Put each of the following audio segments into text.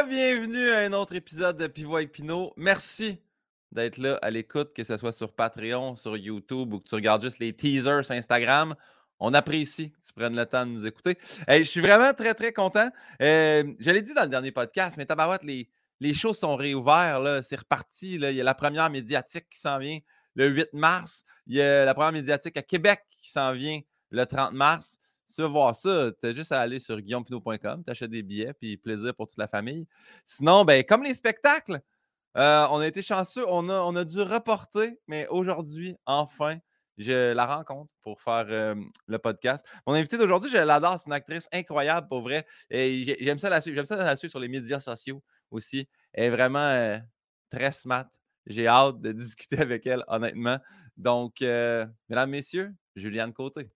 Re-bienvenue à un autre épisode de Pivot avec Pinot. Merci d'être là à l'écoute, que ce soit sur Patreon, sur YouTube ou que tu regardes juste les teasers sur Instagram. On apprécie que tu prennes le temps de nous écouter. je suis vraiment très, très content. Euh, je l'ai dit dans le dernier podcast, mais tabarouette, les, les shows sont réouverts. C'est reparti. Là. Il y a la première médiatique qui s'en vient le 8 mars. Il y a la première médiatique à Québec qui s'en vient le 30 mars. Tu veux voir ça, tu as juste à aller sur guillaumepinot.com, tu achètes des billets, puis plaisir pour toute la famille. Sinon, ben, comme les spectacles, euh, on a été chanceux, on a, dû reporter, mais aujourd'hui, enfin, j'ai la rencontre pour faire euh, le podcast. Mon invité d'aujourd'hui, je l'adore, c'est une actrice incroyable pour vrai. Et j'aime ça la suivre. La suivre sur les médias sociaux aussi. Elle est vraiment euh, très smart. J'ai hâte de discuter avec elle, honnêtement. Donc, mesdames, messieurs, Juliane Côté.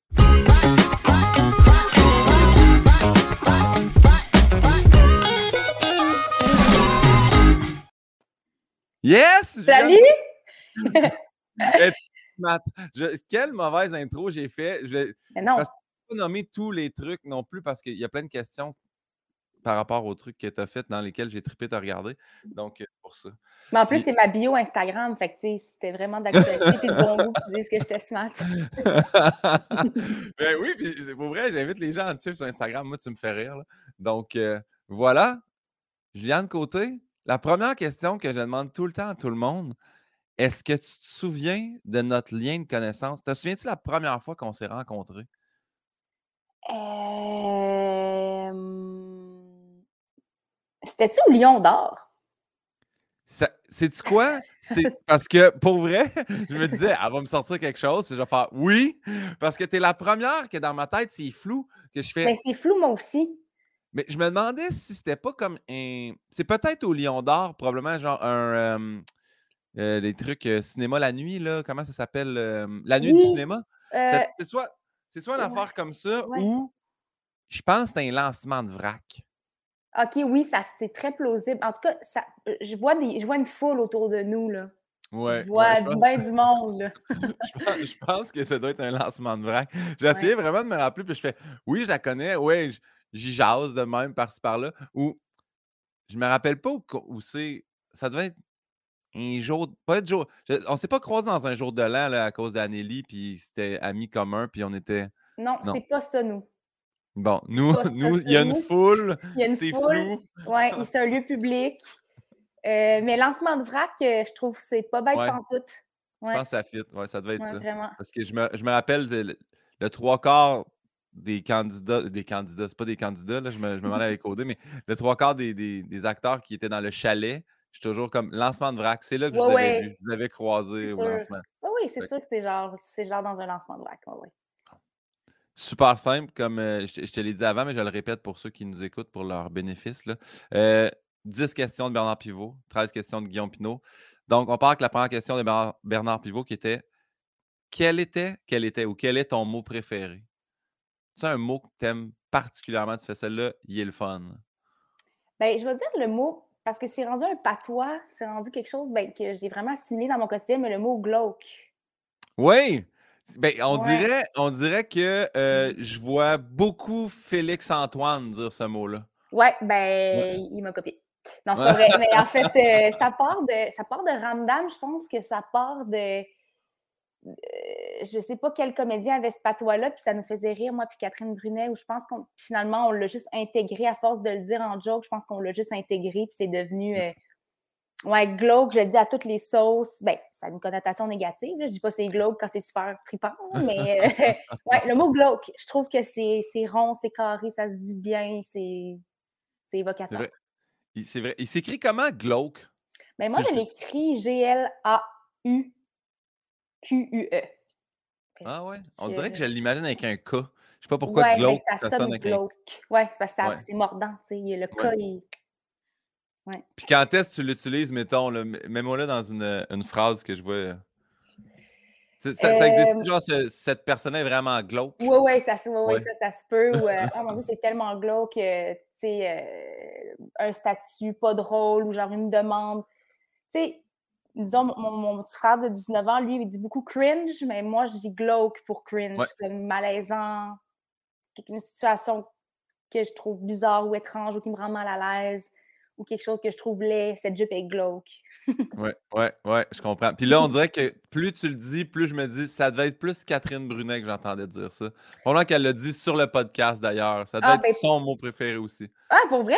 Yes! Salut! quelle mauvaise intro j'ai fait. Je, Mais non. Parce que pas nommer tous les trucs non plus parce qu'il y a plein de questions par rapport aux trucs que tu as fait dans lesquels j'ai trippé te regarder. Donc, c'est pour ça. Mais en plus, c'est ma bio Instagram. Fait que, c'était vraiment d'actualité et de bon goût tu dises que j'étais smart. ben oui, puis c'est pour vrai, j'invite les gens à te suivre sur Instagram. Moi, tu me fais rire. Donc, euh, voilà. Juliane Côté, la première question que je demande tout le temps à tout le monde, est-ce que tu te souviens de notre lien de connaissance? Te souviens-tu la première fois qu'on s'est rencontrés? Euh... C'était-tu au Lion d'Or? C'est-tu quoi? C'est parce que pour vrai, je me disais, elle va me sortir quelque chose, puis je vais faire oui, parce que tu es la première que dans ma tête, c'est flou, que je fais. Mais c'est flou, moi aussi. Mais je me demandais si c'était pas comme un. C'est peut-être au Lion d'Or, probablement genre un. Euh, euh, les trucs euh, cinéma la nuit, là. Comment ça s'appelle? la nuit du cinéma? C'est soit, soit une affaire comme ça ou je pense que c'est un lancement de vrac. OK, oui, ça c'est très plausible. En tout cas, ça, je, vois des, je vois une foule autour de nous. Là. Ouais, je vois du bien du monde. Là. je, pense, que ça doit être un lancement de vrac. J'ai essayé vraiment de me rappeler, puis je fais Oui, je la connais, oui, j'y jase de même par-ci par-là. Ou je me rappelle pas où, c'est. Ça devait être un jour. Pas être jour. on s'est pas croisé dans un jour de l'an à cause d'Anélie, puis c'était amis communs, puis on était. Non, non. c'est pas ça, nous. Bon, nous, nous il y a une foule, c'est flou. Oui, c'est un lieu public. Euh, mais lancement de vrac, euh, je trouve que c'est pas bête ouais. tout. Ouais. Je pense que ça fit, ouais, ça devait être ça. Vraiment. Parce que je me, je me rappelle le, trois quarts des candidats, des candidats, c'est pas des candidats, là, je me, je me demandais avec Odé, mais le trois quarts des, des, des, acteurs qui étaient dans le chalet, je suis toujours comme lancement de vrac. C'est là que je vous avais vu, je vous avais croisé au lancement. Oui, oui, c'est sûr que c'est genre, genre dans un lancement de vrac. Oui, Super simple, comme euh, je, te l'ai dit avant, mais je le répète pour ceux qui nous écoutent pour leur bénéfice. Là. 10 euh, questions de Bernard Pivot, 13 questions de Guillaume Pinot. Donc, on part avec la première question de Bernard, Pivot qui était Quel était, quel était ou quel est ton mot préféré? C'est un mot que tu aimes particulièrement, tu fais celle-là, il est le fun. Ben, je vais dire le mot, parce que c'est rendu un patois, c'est rendu quelque chose ben, que j'ai vraiment assimilé dans mon quotidien, mais le mot glauque. Oui! Ben, on, dirait, on dirait que euh, je vois beaucoup Félix-Antoine dire ce mot-là. Ouais, ben, il m'a copié. Non, c'est vrai. Mais en fait, euh, ça, part de, ça part de Ramdam. Je pense que ça part de. je sais pas quel comédien avait ce patois-là, puis ça nous faisait rire, moi, puis Catherine Brunet, où je pense qu'on finalement, on l'a juste intégré à force de le dire en joke. Je pense qu'on l'a juste intégré, puis c'est devenu. Ouais, glauque, je le dis à toutes les sauces. Ben, ça a une connotation négative. Je Je dis pas c'est glauque quand c'est super trippant, mais euh, ouais, le mot glauque, je trouve que c'est rond, c'est carré, ça se dit bien, c'est évocateur. C'est vrai. Il s'écrit comment glauque? Ben, moi, je l'écris G-L-A-U-Q-U-E. Ah ouais? On dirait que je l'imagine avec un K. Je sais pas pourquoi ouais, glauque, ça, sonne avec glauque. un Ouais, c'est parce que c'est mordant. Le K, il puis quand est-ce que tu l'utilises, mettons, mets-moi là dans une, une, phrase que je vois. Ça, ça, existe, euh, genre, cette personne est vraiment glauque? Oui, oui, ça, ouais, ça, ça, se peut. Euh, oh mon Dieu, c'est tellement glauque, tu sais, euh, un statut pas drôle ou genre une demande. Tu sais, disons, mon, petit frère de 19 ans, lui, il dit beaucoup cringe, mais moi, je dis glauque pour cringe, comme malaisant, une situation que je trouve bizarre ou étrange ou qui me rend mal à l'aise ou quelque chose que je trouve laid, cette jupe est glauque. ouais, ouais, ouais, je comprends. Puis là, on dirait que plus tu le dis, plus je me dis, ça devait être plus Catherine Brunet que j'entendais dire ça. Pendant qu'elle l'a dit sur le podcast d'ailleurs. Ça devait ah, être ben son mot préféré aussi. Ah, pour vrai?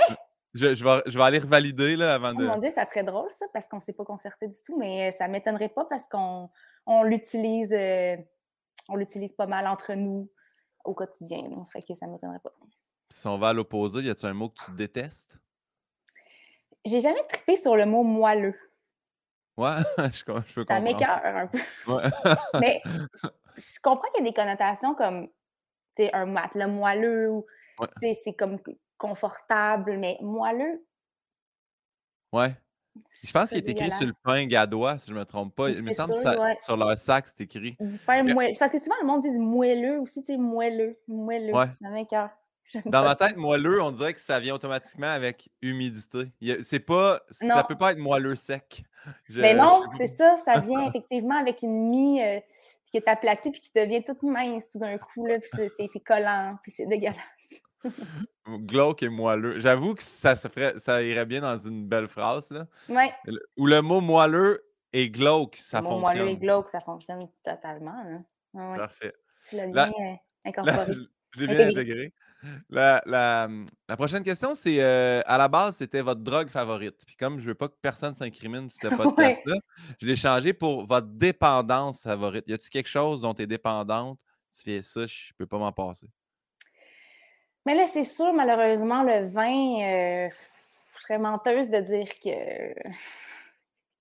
Je, vais, je vais aller revalider là, avant oh, de. Mon Dieu, ça serait drôle ça, parce qu'on ne s'est pas concerté du tout, mais ça ne m'étonnerait pas parce qu'on on l'utilise euh, on l'utilise pas mal entre nous au quotidien. Fait que ça ne m'étonnerait pas. Si on va à l'opposé, y a-t-il un mot que tu détestes? J'ai jamais trippé sur le mot moelleux. Ouais, je, peux comprendre. Ça m'écœure un peu. Mais je comprends qu'il y a des connotations comme un matelas moelleux ou c'est comme confortable, mais moelleux? Ouais. Je pense qu'il est écrit sur le pain gadois, si je ne me trompe pas. Il me semble que sur leur sac, c'est écrit. Du pain moelleux. Parce que souvent, le monde dit moelleux aussi, tu sais, moelleux. Moelleux. Ça m'écœure. Dans ma tête, moelleux, on dirait que ça vient automatiquement avec humidité. C'est pas, ça peut pas être moelleux sec. Mais non, c'est ça. Ça vient effectivement avec une mie euh, qui est aplatie puis qui devient toute mince tout d'un coup. c'est collant, puis c'est dégueulasse. Glauque et moelleux. J'avoue que ça, se ferait, ça irait bien dans une belle phrase. Là. Ouais. Ou le mot moelleux et glauque, ça le mot fonctionne. Moelleux et glauque, ça fonctionne totalement. Parfait. Tu l'as bien euh, incorporé. je l'ai bien intégré. La, prochaine question, c'est euh, à la base, c'était votre drogue favorite. Puis comme je ne veux pas que personne s'incrimine sur ce podcast-là, je l'ai changé pour votre dépendance favorite. Y a-t-il quelque chose dont tu es dépendante? Tu fais ça, je ne peux pas m'en passer. Mais là, c'est sûr, malheureusement, le vin, euh, je serais menteuse de dire que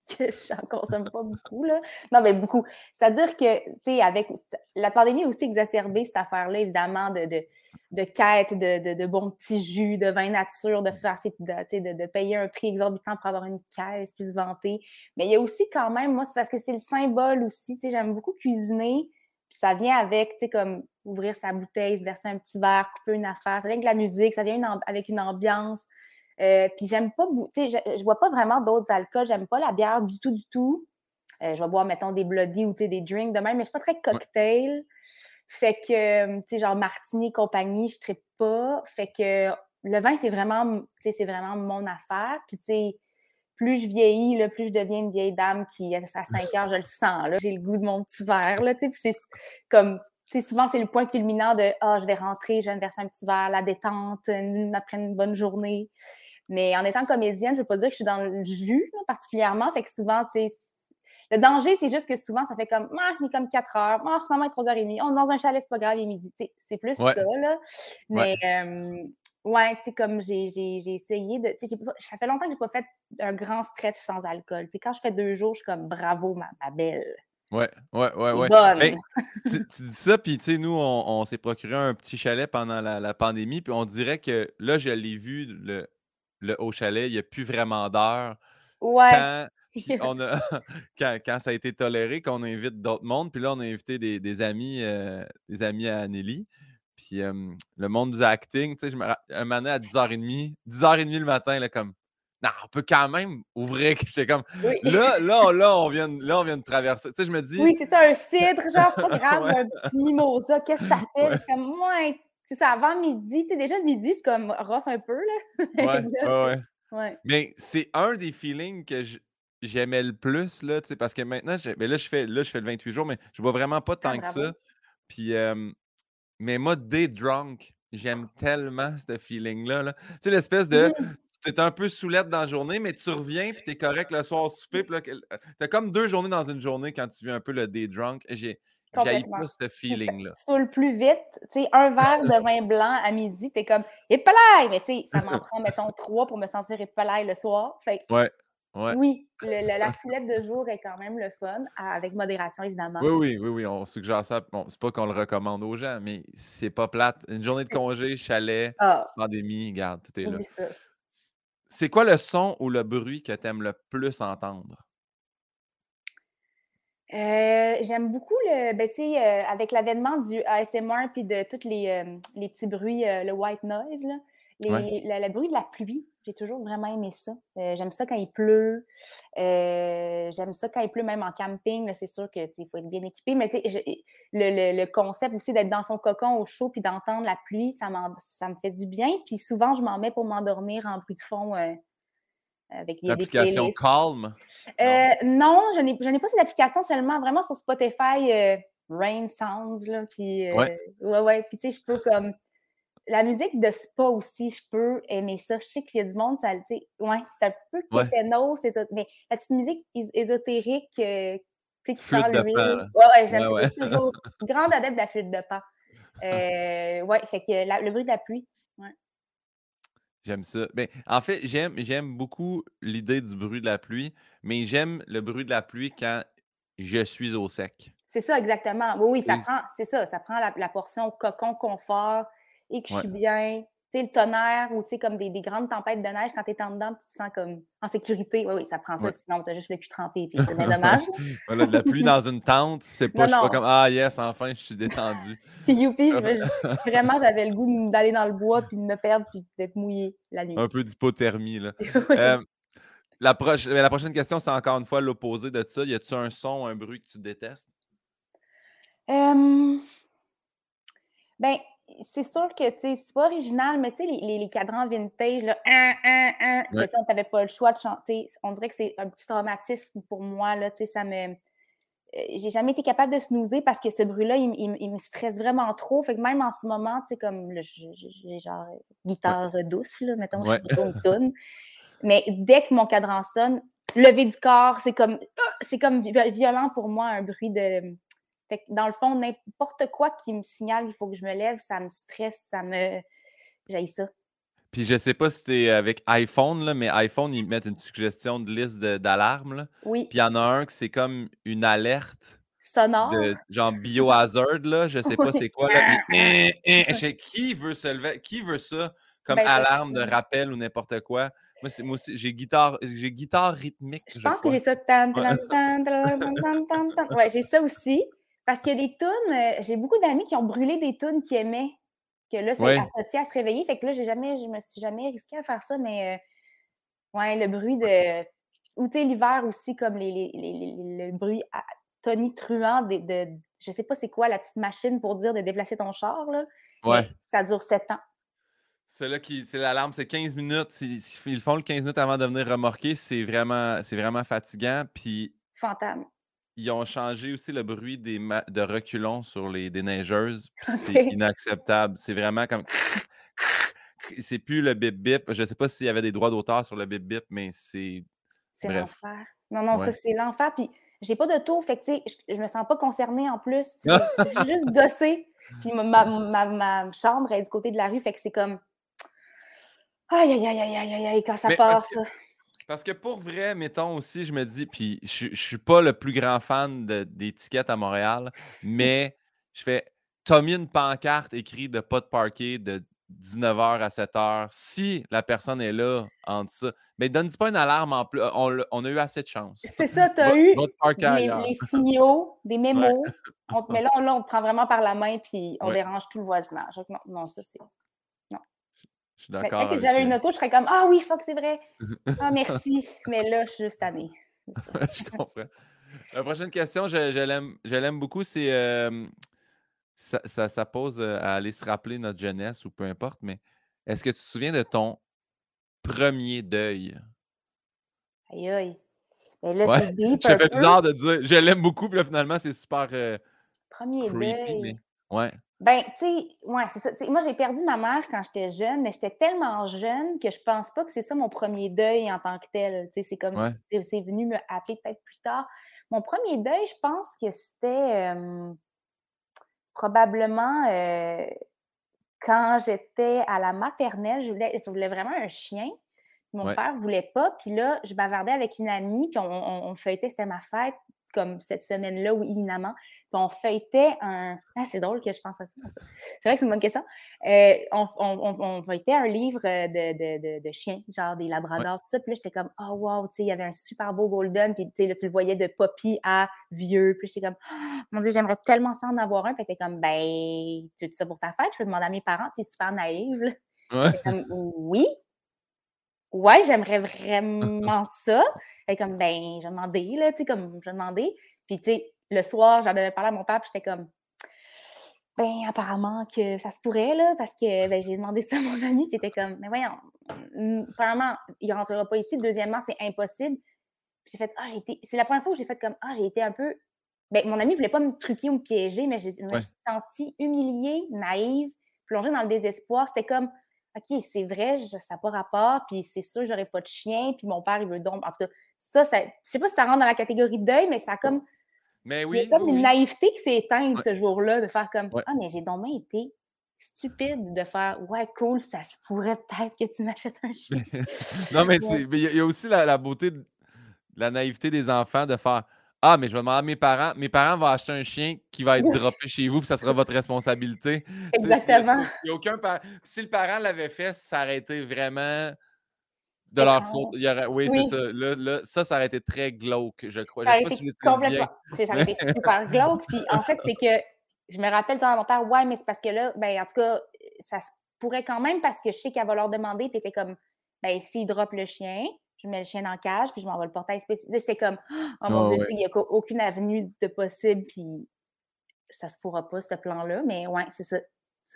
que je n'en consomme pas beaucoup, là. Non, mais beaucoup. C'est-à-dire que, tu sais, avec la pandémie a aussi exacerbé cette affaire-là, évidemment, de, de, de quête de, de, bons petits jus, de vin nature, de faire, de, de, payer un prix exorbitant pour avoir une caisse, puis se vanter. Mais il y a aussi quand même, moi, c'est parce que c'est le symbole aussi, tu sais, j'aime beaucoup cuisiner, puis ça vient avec, tu sais, comme ouvrir sa bouteille, se verser un petit verre, couper une affaire, ça vient avec la musique, ça vient avec une ambiance. Euh, puis j'aime pas, tu sais, je, je vois pas vraiment d'autres alcools. J'aime pas la bière du tout, du tout. Euh, je vais boire, mettons, des bloody ou des drinks de même, mais je suis pas très cocktail. Fait que, tu sais, genre martini compagnie, je ne pas. Fait que le vin, c'est vraiment, c'est vraiment mon affaire. Puis, tu sais, plus je vieillis, là, plus je deviens une vieille dame qui, à 5 heures, je le sens, là. J'ai le goût de mon petit verre, là, tu sais. C'est comme, tu sais, souvent, c'est le point culminant de « Ah, je vais rentrer, je vais me verser un petit verre, la détente, après une bonne journée. » Mais en étant comédienne, je ne veux pas dire que je suis dans le jus particulièrement. Fait que souvent, tu sais, le danger, c'est juste que souvent, ça fait comme, ah, est comme 4 heures, ah, finalement, il est 3h30. On est dans un chalet, c'est pas grave, il est midi. C'est plus ça, là. Mais, ouais, tu sais, comme j'ai essayé de. Ça fait longtemps que je n'ai pas fait un grand stretch sans alcool. sais, quand je fais deux jours, je suis comme, bravo, ma, belle. Ouais, ouais, ouais, ouais. Ben, tu, dis ça, puis tu sais, nous, on, s'est procuré un petit chalet pendant la, la, pandémie, puis on dirait que là, je l'ai vu, le, le haut chalet, il n'y a plus vraiment d'heure. Ouais. Quand, on a, quand, ça a été toléré, qu'on invite d'autres mondes, puis là, on a invité des, amis, euh, des amis à Anneli. Puis le monde du acting, tu sais, je me un moment à 10h30, 10h30 le matin, là, comme non, on peut quand même ouvrir. J'étais comme là, là, là, on vient, là, on vient de traverser. Tu sais, je me dis. Oui, c'est ça, un cidre, genre, c'est pas grave, un petit mimosa, qu'est-ce que ça fait? C'est comme moi, c'est ça, avant midi. Tu sais, déjà, le midi, c'est comme rough un peu, là. Ouais, ouais, Mais c'est un des feelings que j'aimais le plus, là, tu sais, parce que maintenant, mais ben là, je fais, là, je fais le 28 jours, mais je vois vraiment pas tant ah, que ça. Puis, mais moi, day drunk, j'aime tellement ce feeling-là. Là. Tu sais, l'espèce de. Mmh. Tu es un peu soulette dans la journée, mais tu reviens, puis tu es correct le soir au souper. Tu as comme deux journées dans une journée quand tu vis un peu le day drunk. J'ai j'ai pas ce feeling-là. Tu le plus vite. Tu sais, un verre de vin blanc à midi, t'es comme épelaille! Mais tu sais, ça m'en prend, mettons, trois pour me sentir épelaille le soir. Fait ouais. Ouais. Oui, la soulette de jour est quand même le fun, avec modération évidemment. Oui, oui, oui, oui, on suggère ça. Bon, c'est pas qu'on le recommande aux gens, mais c'est pas plate. Une journée de congé, chalet, ah. pandémie, regarde, tout est là. C'est quoi le son ou le bruit que tu aimes le plus entendre? Euh, j'aime beaucoup le, ben, tu sais, euh, avec l'avènement du ASMR puis de tous les, euh, les, petits bruits, le white noise, là, le, bruit de la pluie. J'ai toujours vraiment aimé ça. j'aime ça quand il pleut. j'aime ça quand il pleut, même en camping. C'est sûr qu'il faut être bien équipé. Mais le, le, concept aussi d'être dans son cocon au chaud puis d'entendre la pluie, ça, ça me fait du bien. Puis souvent, je m'en mets pour m'endormir en bruit de fond Avec L'application Calm? Euh, non, je n'ai pas cette application seulement vraiment sur Spotify euh, Rain Sounds. Là, puis, euh, ouais. ouais, Puis tu sais, je peux comme. La musique de spa aussi, je peux aimer ça. Je sais qu'il y a du monde, ça, tu sais, ouais, c'est un peu kéténos, mais la petite musique ésotérique, tu sais, qui sent l'huile. Ouais, ouais, j'aime toujours. Grande adepte de la flûte de pan. ouais, fait que le bruit de la pluie, J'aime ça. Ben, en fait, j'aime, j'aime beaucoup l'idée du bruit de la pluie, mais j'aime le bruit de la pluie quand je suis au sec. C'est ça, exactement. Oui, oui, ça prend, c'est ça, ça prend la, portion cocon, confort et que je suis bien. Le tonnerre ou comme des, grandes tempêtes de neige, quand tu es en dedans, tu te sens comme en sécurité. Oui, oui, ça prend ça, sinon tu as juste le cul trempé, puis c'est bien dommage. voilà, de la pluie dans une tente, c'est pas, pas comme Ah yes, enfin, je suis détendu. Youpi, vraiment, j'avais le goût d'aller dans le bois, puis de me perdre, puis d'être mouillé la nuit. Un peu d'hypothermie, là. Euh, la, la prochaine question, c'est encore une fois l'opposé de ça. Y a-tu un son, un bruit que tu détestes? ben, c'est sûr que c'est pas original, mais tu sais, les, les, cadrans vintage, là, un, un, un, on n'avait pas le choix de chanter. On dirait que c'est un petit traumatisme pour moi. Là, ça me. Euh, j'ai jamais été capable de snoozer parce que ce bruit-là, il, me stresse vraiment trop. Fait que même en ce moment, tu sais, comme j'ai genre guitare douce, là, mettons, je suis Mais dès que mon cadran sonne, lever du corps, c'est comme, c'est comme violent pour moi, un bruit de, fait que dans le fond, n'importe quoi qui me signale qu'il faut que je me lève, ça me stresse, ça me. J'aille ça. Puis je sais pas si c'est avec iPhone, là, mais iPhone, ils mettent une suggestion de liste d'alarmes. Oui. Puis il y en a un que c'est comme une alerte. Sonore. De, genre biohazard, là. Je sais pas c'est quoi. Là. Qui veut se lever? Qui veut ça comme ben, alarme de rappel ou n'importe quoi? Moi, moi aussi, j'ai guitare, j'ai guitare rythmique. Je, pense que j'ai ça. ouais, j'ai ça aussi. Parce que des tunes, euh, j'ai beaucoup d'amis qui ont brûlé des tunes qu'ils aimaient, que là, c'est associé à se réveiller. Fait que là, j'ai jamais, je me suis jamais risqué à faire ça, mais euh, ouais, le bruit de. Ou tu l'hiver aussi, comme les, les, les, le bruit tonitruant de, de. Je sais pas c'est quoi la petite machine pour dire de déplacer ton char, là. Ouais. ça dure sept ans. C'est là qui, c'est l'alarme, c'est 15 minutes. Ils font le 15 minutes avant de venir remorquer. C'est vraiment, c'est vraiment fatigant. Puis. Fantôme. Ils ont changé aussi le bruit des de reculons sur les déneigeuses. C'est inacceptable. C'est vraiment comme. C'est plus le bip bip. Je ne sais pas s'il y avait des droits d'auteur sur le bip bip, mais c'est. C'est l'enfer. Non, non, ça, c'est l'enfer. Puis j'ai pas de tour, fait que, je, je me sens pas concernée en plus. je suis juste gossée. Puis ma, ma, ma, chambre est du côté de la rue, fait que c'est comme. Aïe, aïe, aïe, aïe, aïe, aïe, quand ça part, ça. Parce que pour vrai, mettons aussi, je me dis, puis je, je suis pas le plus grand fan d'étiquettes à Montréal, mais je fais, t'as mis une pancarte écrite de pas de parquet de 19h à 7h. Si la personne est là entre ça, mais donne pas une alarme en plus. On, a eu assez de chance. C'est ça, tu as eu les, signaux, des mémos. mais là on, te prend vraiment par la main puis on dérange tout le voisinage. Non, non ça c'est. Je suis d'accord. Si j'avais une auto, je serais comme Ah oui, fuck, c'est vrai. Ah, merci. Mais là, je suis juste année. je comprends. La prochaine question, je, l'aime beaucoup, c'est euh, ça, ça, pose euh, à aller se rappeler notre jeunesse ou peu importe, mais est-ce que tu te souviens de ton premier deuil? Aïe aïe. Mais là, c'est deep. Ça fait bizarre de dire je l'aime beaucoup, puis là, finalement, c'est super. Euh, premier deuil. Mais... Ouais. Ben, tu sais, ouais, c'est ça. moi, j'ai perdu ma mère quand j'étais jeune, mais j'étais tellement jeune que je pense pas que c'est ça mon premier deuil en tant que tel. Tu sais, c'est comme si c'est venu me happer peut-être plus tard. Mon premier deuil, je pense que c'était probablement quand j'étais à la maternelle, je voulais, je voulais vraiment un chien. Mon père ne voulait pas. Puis là, je bavardais avec une amie, puis on, on, on feuilletait, c'était ma fête comme cette semaine-là, ou évidemment. Puis on feuilletait un. Ah, c'est drôle que je pense à ça. C'est vrai que c'est une bonne question. Euh, on, on, on, feuilletait un livre de, de, de, chiens, genre des labradors, tout ça. Puis là, j'étais comme, oh wow, tu sais, il y avait un super beau golden. Puis tu sais, là, tu le voyais de poppy à vieux. Puis j'étais comme, oh, mon Dieu, j'aimerais tellement ça en avoir un. Puis t'es comme, ben, tu veux ça pour ta fête? Je peux demander à mes parents, tu es super naïve. Comme, oui, ouais, j'aimerais vraiment ça. Et comme, ben, je demandé, là, tu sais, comme, je demandé. Puis, tu sais, le soir, j'en avais parlé à mon père, puis j'étais comme, ben, apparemment que ça se pourrait, là, parce que, ben, j'ai demandé ça à mon ami, qui était comme, mais voyons, premièrement, il ne rentrera pas ici. Deuxièmement, c'est impossible. J'ai fait, ah, j'ai été. C'est la première fois où j'ai fait comme, ah, j'ai été un peu. Ben, mon ami ne voulait pas me truquer ou me piéger, mais je me suis sentie humiliée, naïve, plongée dans le désespoir. C'était comme, OK, c'est vrai, ça n'a pas rapport, puis c'est sûr j'aurais pas de chien, puis mon père, il veut donc. En tout cas, ça, ça, je sais pas si ça rentre dans la catégorie de deuil, mais ça a comme. Mais oui. comme une naïveté qui s'est éteinte ce jour-là, de faire comme Ah, mais j'ai donc été stupide de faire Ouais, cool, ça se pourrait peut-être que tu m'achètes un chien. non, mais il y, a aussi la, beauté de la naïveté des enfants de faire ah, mais je vais demander à mes parents. Mes parents vont acheter un chien qui va être droppé chez vous, puis ça sera votre responsabilité. Exactement. Si, aucun si le parent l'avait fait, ça aurait été vraiment de leur faute. Oui, c'est ça. Là, ça, ça aurait été très glauque, je crois. Ça je sais pas si complètement. Ça aurait été super glauque. Puis en fait, c'est que je me rappelle dire à mon père, ouais, mais c'est parce que là, ben, en tout cas, ça se pourrait quand même parce que je sais qu'elle va leur demander, puis était comme, ben, s'ils droppent le chien, je mets le chien la cage, puis je m'en vais le porter à C'est comme, oh mon Dieu, il n'y a aucune avenue de possible, puis ça se pourra pas, ce plan-là. Mais ouais, c'est ça.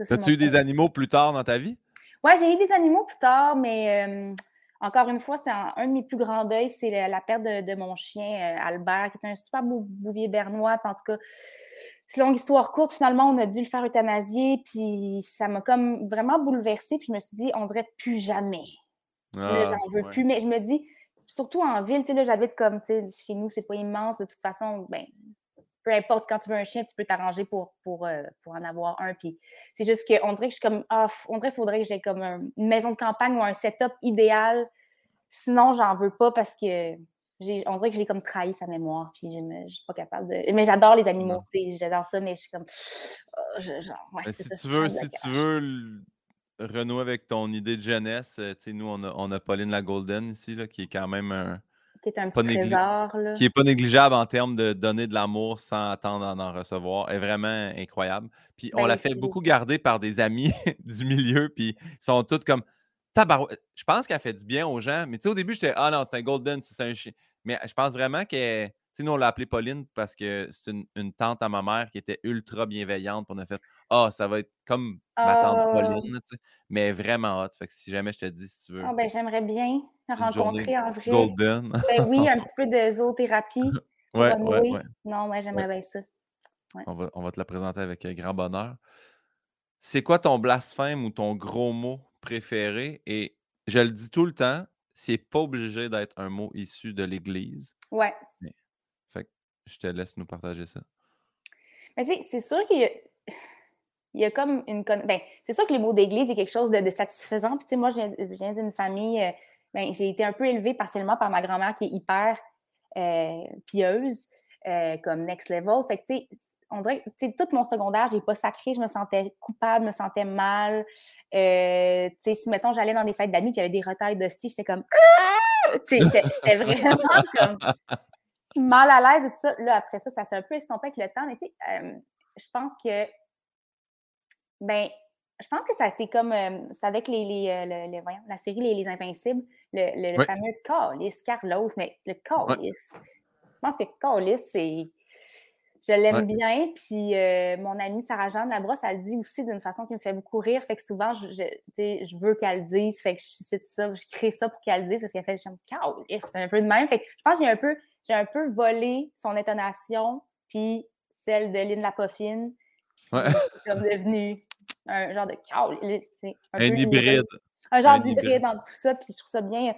As-tu eu des animaux plus tard dans ta vie? Ouais, j'ai eu des animaux plus tard, mais encore une fois, c'est un, de mes plus grands deuils, c'est la, perte de, mon chien euh, Albert, qui est un super beau bouvier bernois. en tout cas, longue histoire courte, finalement, on a dû le faire euthanasier, puis ça m'a comme vraiment bouleversée, puis je me suis dit, on dirait plus jamais ah, j'en veux plus. Mais je me dis, surtout en ville, tu sais, là, j'habite comme, tu sais, chez nous, c'est pas immense. De toute façon, ben, peu importe, quand tu veux un chien, tu peux t'arranger pour, pour, euh, pour en avoir un. Puis c'est juste qu'on dirait que je suis comme, ah, on dirait qu'il faudrait que j'ai comme une maison de campagne ou un setup idéal. Sinon, j'en veux pas parce que on dirait que j'ai comme trahi sa mémoire. Puis je ne suis pas capable de. Mais j'adore les animaux, j'adore ça, mais je suis comme. Oh, genre, ouais, si, tu veux, si tu veux Renaud, avec ton idée de jeunesse, euh, nous, on a, on a, Pauline la Golden ici, là, qui est quand même un. Qui est un petit trésor. Là. Qui n'est pas négligeable en termes de donner de l'amour sans attendre d'en recevoir. Elle est vraiment incroyable. Puis on ben, la fait beaucoup garder par des amis du milieu, puis ils sont tous comme. Je pense qu'elle fait du bien aux gens, mais tu sais, au début, j'étais Ah non, c'est un Golden, c'est un chien. Mais je pense vraiment qu'elle nous, on l'a appelée Pauline parce que c'est une, tante à ma mère qui était ultra bienveillante. pour on a fait Ah, ça va être comme ma tante ah! Pauline, mais vraiment hot. Fait que si jamais je te dis, si tu veux. Ah, ben, j'aimerais bien rencontrer en vrai. Golden. Ben oui, un petit peu de zoothérapie. ouais, ouais, ouais, Non, ouais, j'aimerais bien ça. On, va, on va te la présenter avec euh, grand bonheur. C'est quoi ton blasphème ou ton gros mot préféré? Et je le dis tout le temps, c'est pas obligé d'être un mot issu de l'Église. Ouais. Je te laisse nous partager ça. Mais c'est sûr qu'il y a, il y a comme une. Ben, c'est sûr que le mot d'église est quelque chose de, satisfaisant. Puis, tu sais, moi, je viens, d'une famille. Euh, ben, j'ai été un peu élevée partiellement par ma grand-mère qui est hyper euh, pieuse, euh, comme next level. Fait que, tu sais, on dirait que tout mon secondaire, j'ai pas sacré, je me sentais coupable, je me sentais mal. tu sais, si, mettons, j'allais dans des fêtes d'amis, puis il y avait des retailles d'hostie, j'étais comme. Tu sais, j'étais vraiment comme mal à l'aise et tout ça. Là, après ça, ça s'est un peu estompé avec le temps. Mais tu sais, euh, je pense que, ben, je pense que ça c'est comme, euh, c'est avec les, les, euh, voyons, la série Les, Invincibles, le, le, fameux Callis, Carlos, mais le Callis. Je pense que Callis, c'est. Je l'aime bien, puis mon amie Sarah-Jeanne Labrosse, elle le dit aussi d'une façon qui me fait beaucoup rire, fait que souvent, je, je, je veux qu'elle le dise, fait que je cite ça, je crée ça pour qu'elle le dise, parce qu'elle fait, je Callis, c'est un peu de même, fait que je pense que j'ai un peu j'ai un peu volé son intonation, puis celle de Lynn Lapoffine. Puis c'est comme devenu un genre de un, un hybride. Un genre d'hybride dans tout ça, puis je trouve ça bien.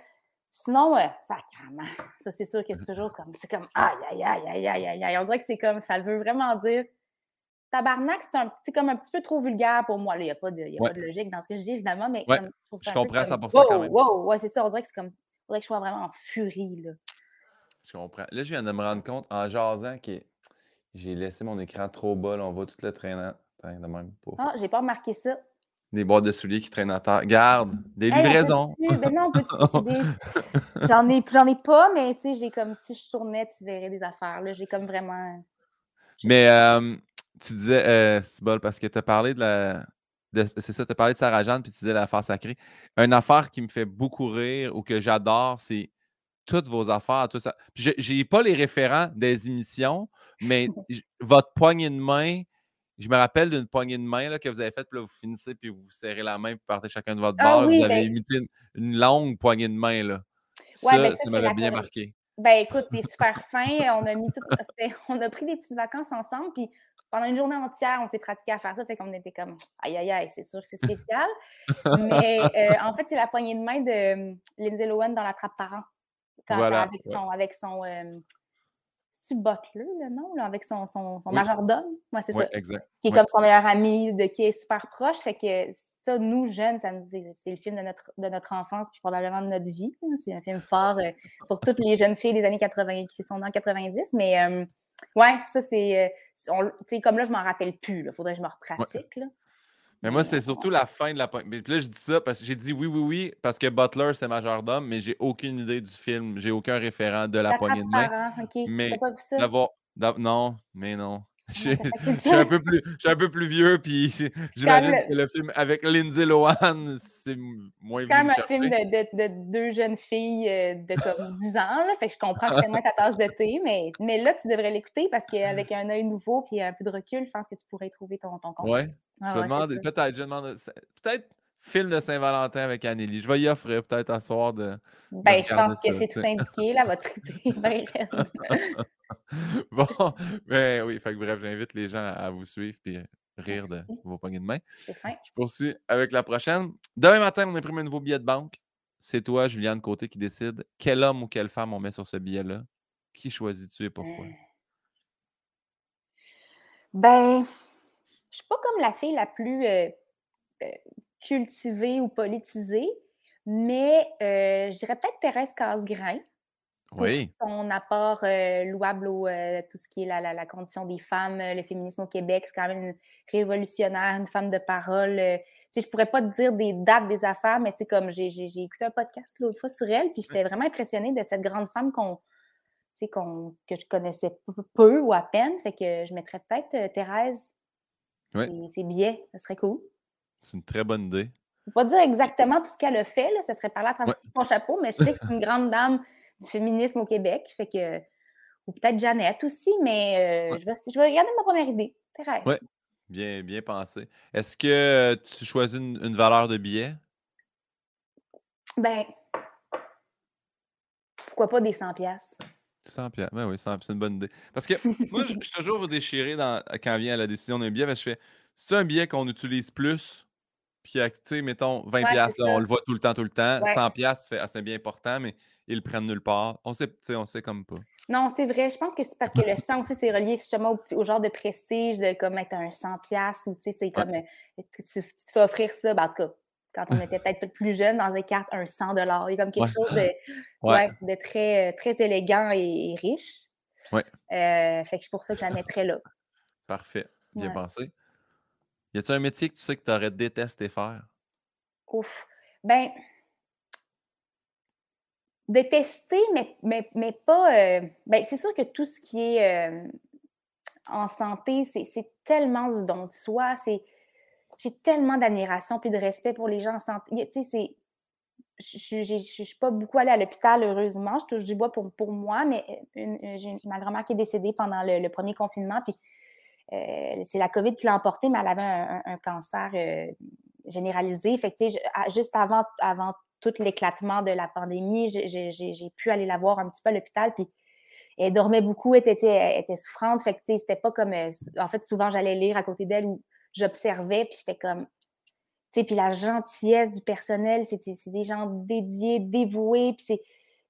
Sinon, ça Ça, c'est sûr que c'est toujours comme. C'est comme aïe, aïe, aïe, aïe, aïe, aïe. On dirait que c'est comme. Ça veut vraiment dire. Tabarnak, c'est un, comme un petit peu trop vulgaire pour moi. Il n'y a, pas de, y a pas de logique dans ce que je dis, évidemment, mais je, trouve ça je comprends ça pour ça quand même. Wow, ouais, c'est ça. On dirait que c'est comme. Il faudrait que je sois vraiment en furie. Là. Je comprends. Là, je viens de me rendre compte en jasant que j'ai laissé mon écran trop bas. on voit tout le traînant. De même. Ah, j'ai pas remarqué ça. Des boîtes de souliers qui traînent à terre. Garde, des livraisons. Ben non, J'en ai, j'en ai pas, mais tu sais, j'ai comme si je tournais, tu verrais des affaires. Là, j'ai comme vraiment. Mais tu disais, euh, parce que tu as parlé de la. c'est ça, tu as parlé de Sarah Jeanne, puis tu disais l'affaire sacrée. Une affaire qui me fait beaucoup rire ou que j'adore, c'est toutes vos affaires, tout ça. Je n'ai pas les référents des émissions, mais votre poignée de main, je me rappelle d'une poignée de main là, que vous avez faite, puis là, vous finissez, puis vous serrez la main, puis partez chacun de votre Ah bord. oui, vous avez ben imité une, une longue poignée de main. Là. Ouais, Ça, ben ça, ça m'avait bien marqué. Ben écoute, t'es super fin. On a mis tout. c'était- On a pris des petites vacances ensemble, puis pendant une journée entière, on s'est pratiqué à faire ça. Fait qu'on était comme aïe aïe aïe, c'est sûr que c'est spécial. Mais euh, en fait, c'est la poignée de main de euh, Lindsay Lohan dans La Trappe Parent. Quand, Voilà, avec son. Avec son euh, c'est-tu Butler, le nom, là, avec son, son, son Oui. majordome. Ouais, c'est Oui, ça. exact. Qui est comme son meilleur ami, de qui est super proche. Fait que ça, nous, jeunes, ça nous c'est le film de notre, de notre enfance, puis probablement de notre vie. C'est un film fort euh, pour toutes les jeunes filles des années 80 qui sont dans 90. Mais euh, ouais, ça, c'est. euh, tu comme là, je m'en rappelle plus. Il faudrait que je me repratique. Là. Mais moi, c'est surtout la fin de la poignée. Mais Puis là, je dis ça parce que j'ai dit oui, oui, oui, parce que Butler, c'est majordome, mais j'ai aucune idée du film. J'ai aucun référent de la poignée de main. parent. Mais pas vu ça? Non, mais non. Je pas je suis un peu plus, je suis un peu plus vieux, puis j'imagine que le film avec Lindsay Lohan, c'est moins C'est quand même me un film de, de- de deux jeunes filles euh, de comme 10 ans. Là, fait que je comprends que c'est moins ta tasse de thé, mais, mais là, tu devrais l'écouter parce qu'avec un œil nouveau et un peu de recul, je pense que tu pourrais trouver ton, ton compte. Ouais. Ah je ouais, demande, peut-être, je demande, peut-être film de Saint-Valentin avec Anneli. Je vais y offrir peut-être un soir de. Ben, je pense que c'est tout indiqué, là, votre triper. Ben. Bon, ben oui, fait que bref, j'invite les gens à vous suivre puis rire de vos poignées de main. c'est fin. Je poursuis avec la prochaine. Demain matin, on imprime un nouveau billet de banque. C'est toi, Juliane Côté, qui décide quel homme ou quelle femme on met sur ce billet-là. Qui choisis-tu et pourquoi? Euh, Ben, je suis pas comme la fille la plus euh, euh, cultivée ou politisée, mais euh, je dirais peut-être Thérèse Casgrain. Oui, son apport euh, louable au euh, tout ce qui est la, la- la condition des femmes, le féminisme au Québec. C'est quand même une révolutionnaire, une femme de parole. euh, sais, je pourrais pas te dire des dates des affaires, mais comme j'ai j'ai- j'ai écouté un podcast l'autre fois sur elle, puis j'étais vraiment impressionnée de cette grande femme qu'on, qu'on, que je connaissais peu, peu ou à peine. Fait que je mettrais peut-être Thérèse, Ouais. ses, ses billets. Ça serait cool. c'est une très bonne idée. Je ne peux pas dire exactement tout ce qu'elle a fait, là, ça serait par là à travers Ouais. mon chapeau, mais je sais que c'est une grande dame du féminisme au Québec. Fait que, ou peut-être Jeannette aussi, mais euh, Ouais. je, vais, je vais regarder ma première idée. Thérèse. Ouais. Bien, bien pensé. Est-ce que tu choisis une, une valeur de billet? Ben, pourquoi pas des 100 pièces 100 piastres. Ben oui, 100 c'est une bonne idée. Parce que moi, je je suis toujours déchiré dans, quand vient à la décision d'un billet. parce que je fais, c'est un billet qu'on utilise plus, puis, tu sais, mettons, 20 Ouais, c'est là, on le voit tout le temps, tout le temps. Ouais. 100 piastres, tu fais, ah, c'est bien important, mais ils le prennent nulle part. On sait, tu sais, on sait comme pas. Non, c'est vrai. Je pense que c'est parce que le 100 aussi, c'est relié justement au, petit- au genre de prestige, de comme être un 100 pièces ou tu sais, c'est comme euh, tu, tu- tu te fais offrir ça. Ben, en tout cas, quand on était peut-être plus jeune, dans les cartes, un 100 Il y a comme quelque Ouais. chose de, Ouais. de très, euh, très élégant et, et riche. Ouais. Euh, fait que c'est pour ça que je la mettrais là. Parfait. Bien Ouais. pensé. Y a-tu un métier que tu sais que tu aurais détesté faire? Ouf. Ben, détester, mais, mais, mais pas. euh, ben, c'est sûr que tout ce qui est euh, en santé, c'est c'est tellement du don de soi. C'est, j'ai tellement d'admiration puis de respect pour les gens en santé. Je ne suis pas beaucoup allée à l'hôpital, heureusement. Je touche du bois pour, pour moi, mais une- une- j'ai ma grand-mère qui est décédée pendant le, premier confinement. Puis euh, c'est la COVID qui l'a emportée, mais elle avait un, cancer euh, généralisé. Fait juste avant, avant tout l'éclatement de la pandémie, j'ai- pu aller la voir un petit peu à l'hôpital. Puis elle dormait beaucoup, elle était, était souffrante. Fait c'était pas comme. euh, En fait, souvent, j'allais lire à côté d'elle ou j'observais, puis j'étais comme. Tu sais, puis la gentillesse du personnel, c'est des gens dédiés, dévoués, puis c'est.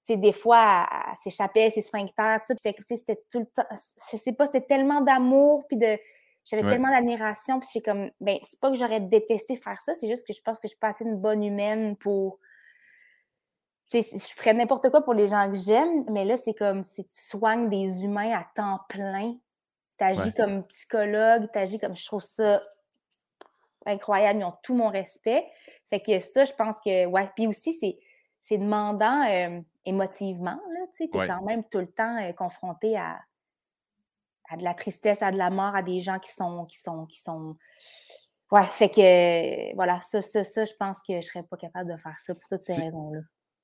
Tu sais, des fois, s'échappait, ses sphincters, tout ça. Puis c'était tout le temps. Je sais pas, c'était tellement d'amour, puis de. J'avais Ouais. tellement d'admiration, puis j'ai comme. Ben, c'est pas que j'aurais détesté faire ça, c'est juste que je pense que je suis pas assez une bonne humaine pour. Tu sais, je ferais n'importe quoi pour les gens que j'aime, mais là, c'est comme si tu soignes des humains à temps plein. Tu agis Ouais. comme psychologue, tu agis comme. Je trouve ça incroyable, ils ont tout mon respect. Fait que ça, je pense que. Ouais. Puis aussi, c'est, c'est demandant euh, émotivement, là. Tu sais, t'es Ouais. quand même tout le temps euh, confronté à, à de la tristesse, à de la mort, à des gens qui sont. Qui sont, qui sont... Ouais, fait que euh, voilà, ça, ça, ça, je pense que je serais pas capable de faire ça pour toutes ces raisons-là.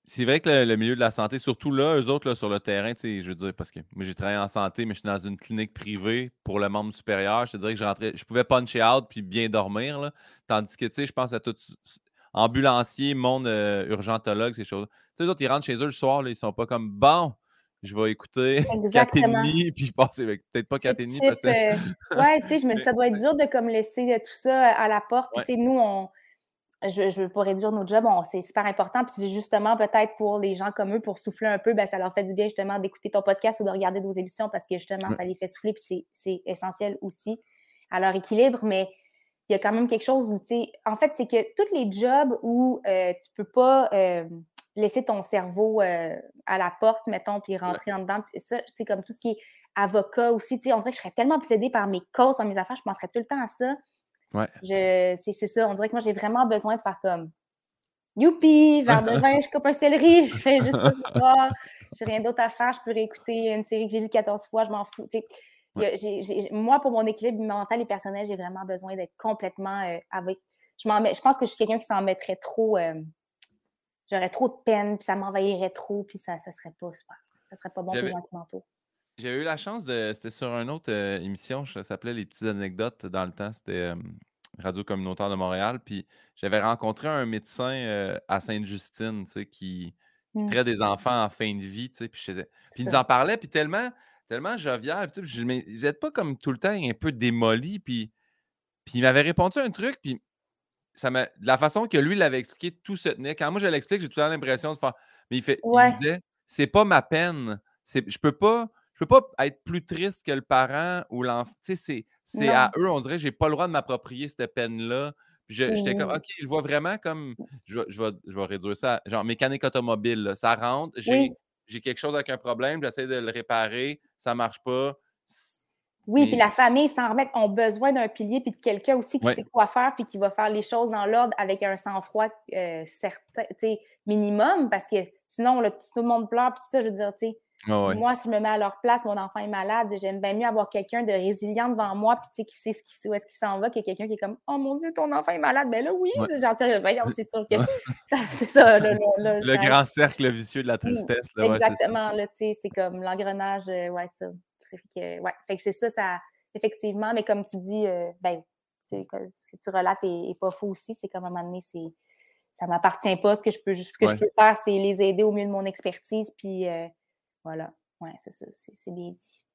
C'est vrai que le, milieu de la santé, surtout là, eux autres, là, sur le terrain, je veux dire, parce que moi, j'ai travaillé en santé, mais je suis dans une clinique privée pour le membre supérieur. Je te dirais que je rentrais, je pouvais puncher out puis bien dormir. Là, tandis que, tu sais, je pense à tout ambulancier, monde euh, urgentologue, ces choses. Tu sais, eux autres, ils rentrent chez eux le soir, là, ils sont pas comme bon. Je vais écooter 4 et demi, puis je pense peut-être pas 4 et demi. Parce que... Euh, ouais, tu sais, je me dis, ça doit être dur de comme laisser tout ça à la porte. Tu sais, nous, on, je ne veux pas réduire nos jobs, c'est super important. Puis justement, peut-être pour les gens comme eux, pour souffler un peu, ben, ça leur fait du bien justement d'écouter ton podcast ou de regarder nos émissions parce que justement, ça les fait souffler. Puis c'est essentiel aussi à leur équilibre. Mais il y a quand même quelque chose où, tu sais, en fait, c'est que tous les jobs où euh, tu ne peux pas euh, laisser ton cerveau euh, à la porte, mettons, puis rentrer en dedans, ça, tu sais, comme tout ce qui est avocat aussi, tu sais, on dirait que je serais tellement obsédée par mes causes, par mes affaires, je penserais tout le temps à ça. Ouais. C'est ça. On dirait que moi, j'ai vraiment besoin de faire comme Youpi, verre de vin, je coupe un céleri, je fais juste ça ce soir. J'ai rien d'autre à faire, je peux réécouter une série que j'ai vue 14 fois, je m'en fous. moi, pour mon équilibre mental et personnel, j'ai vraiment besoin d'être complètement euh, avec. Je, je pense que je suis quelqu'un qui s'en mettrait trop. Euh, j'aurais trop de peine, puis ça m'envahirait trop, puis ça ne serait pas super. Ça serait pas bon pour les sentimentaux. J'ai eu la chance de. C'était sur une autre euh, émission, ça s'appelait Les petites anecdotes dans le temps. C'était Radio Communautaire de Montréal. Puis j'avais rencontré un médecin euh, à Sainte-Justine, tu sais, qui, mmh. traite des enfants en fin de vie, tu sais. Puis, il nous en parlait, puis tellement, tellement jovial. Puis, je mais vous n'êtes pas comme tout le temps un peu démoli. Puis, puis il m'avait répondu un truc, puis ça la façon que lui l'avait expliqué, tout se tenait. Quand moi je l'explique, j'ai tout le temps l'impression de faire. Mais il, fait, il disait c'est pas ma peine. Je peux pas je peux pas être plus triste que le parent ou l'enfant. Tu sais, c'est à eux, on dirait, j'ai pas le droit de m'approprier cette peine-là. J'étais comme, OK, il voit vraiment comme, je, je, vais, je vais réduire ça, genre mécanique automobile, ça rentre, j'ai quelque chose avec un problème, j'essaie de le réparer, ça marche pas. Oui, puis la famille s'en remettre, ont besoin d'un pilier puis de quelqu'un aussi qui sait quoi faire puis qui va faire les choses dans l'ordre avec un sang-froid euh, certain, minimum, parce que sinon, tout le monde pleure puis tout ça, je veux dire, tu sais, moi, si je me mets à leur place, mon enfant est malade, j'aime bien mieux avoir quelqu'un de résilient devant moi, puis qui sait ce qui, où est-ce qu'il s'en va, que quelqu'un qui est comme Oh mon Dieu, ton enfant est malade. Ben là, oui, ouais. j'en c'est sûr que c'est ça. le grand cercle vicieux de la tristesse. Là, Exactement, là, tu sais, c'est comme l'engrenage, euh, ouais, ça. Fait que, ouais, fait que c'est ça, ça, effectivement, mais comme tu dis, euh, ben, ce que tu relates est, pas fou aussi, c'est comme à un moment donné, c'est ça m'appartient pas. Ce que je peux, que je peux faire, c'est les aider au mieux de mon expertise, puis euh, voilà. Ouais, c'est ça. C'est bien dit.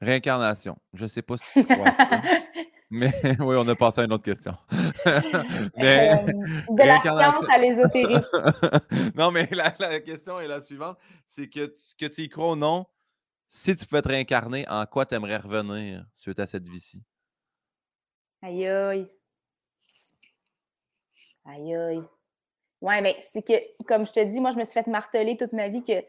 Réincarnation. Je ne sais pas si tu crois Mais oui, on a passé à une autre question. mais, euh, de la science à l'ésotérie. non, mais la, question est la suivante. C'est que, que tu y crois ou non, si tu peux te réincarner, en quoi tu aimerais revenir suite à cette vie-ci? Aïe aïe. Aïe aïe. Ouais, mais c'est que, comme je te dis, moi, je me suis fait marteler toute ma vie que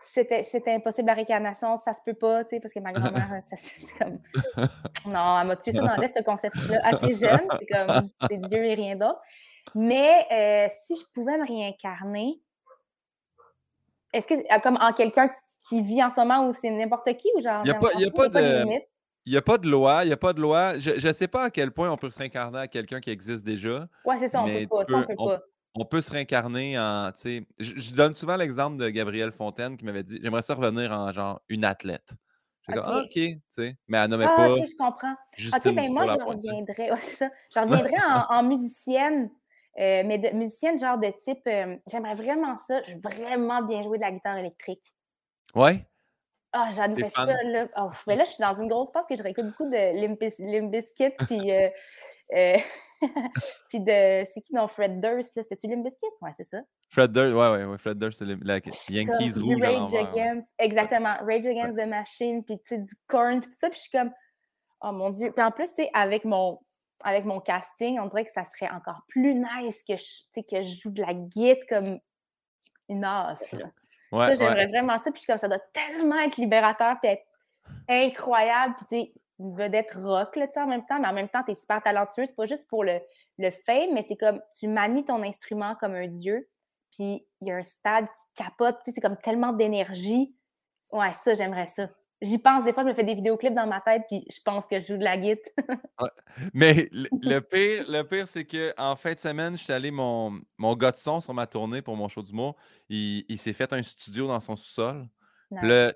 c'était impossible la réincarnation, ça se peut pas, tu sais, parce que ma grand-mère, c'est comme. Non, elle m'a tué ça dans l'est, ce concept-là, assez jeune. C'est comme, c'est Dieu et rien d'autre. Mais euh, si je pouvais me réincarner, est-ce que, euh, comme en quelqu'un qui vit en ce moment où c'est n'importe qui ou genre. Il n'y a, pas, y a pas de. Il n'y a pas de loi, il n'y a pas de loi. Je ne sais pas à quel point on peut se réincarner à quelqu'un qui existe déjà. Oui, c'est ça, on ne peut pas. ça, on peut pas on peut se réincarner en. Je, je donne souvent l'exemple de Gabrielle Fontaine qui m'avait dit J'aimerais ça revenir en genre une athlète. J'ai ah, OK, tu sais. Mais elle nommait ah, pas. OK, je comprends. OK, ben moi, je reviendrais. Ouais, ça. Je reviendrais en, musicienne. Euh, mais de, musicienne, genre de type. Euh, j'aimerais vraiment ça. Je veux vraiment bien jouer de la guitare électrique. Ouais. Ah, j'aimerais ça. Là. Oh, mais là, je suis dans une grosse passe que je réécoute beaucoup de Limp, Bizkit. Puis. Euh puis de. C'est qui non Fred Durst, là? C'était-tu Limp Bizkit? Ouais, c'est ça. Fred Durst, ouais, ouais, ouais Fred Durst, c'est la Yankees comme, rouge. Rage Against, exactement. Rage Against the Machine, puis tu sais, du corn, puis tout ça. Puis je suis comme, oh mon Dieu. Puis en plus, c'est avec mon, avec mon casting, on dirait que ça serait encore plus nice que je, que je joue de la guitare comme une as. Là. Ouais, ça, j'aimerais vraiment ça. Puis je suis comme, ça doit tellement être libérateur, puis être incroyable. Puis une vedette rock là, en même temps, mais en même temps, tu es super talentueux. C'est pas juste pour le, le fame, mais c'est comme tu manies ton instrument comme un dieu. Puis il y a un stade qui capote, c'est comme tellement d'énergie. Ouais, ça, j'aimerais ça. J'y pense des fois, je me fais des vidéoclips dans ma tête, puis je pense que je joue de la guitare. Mais le, pire, le pire, c'est qu'en fin de semaine, je suis allé, mon, mon gars de son sur ma tournée pour mon show d'humour, il, il s'est fait un studio dans son sous-sol. Là,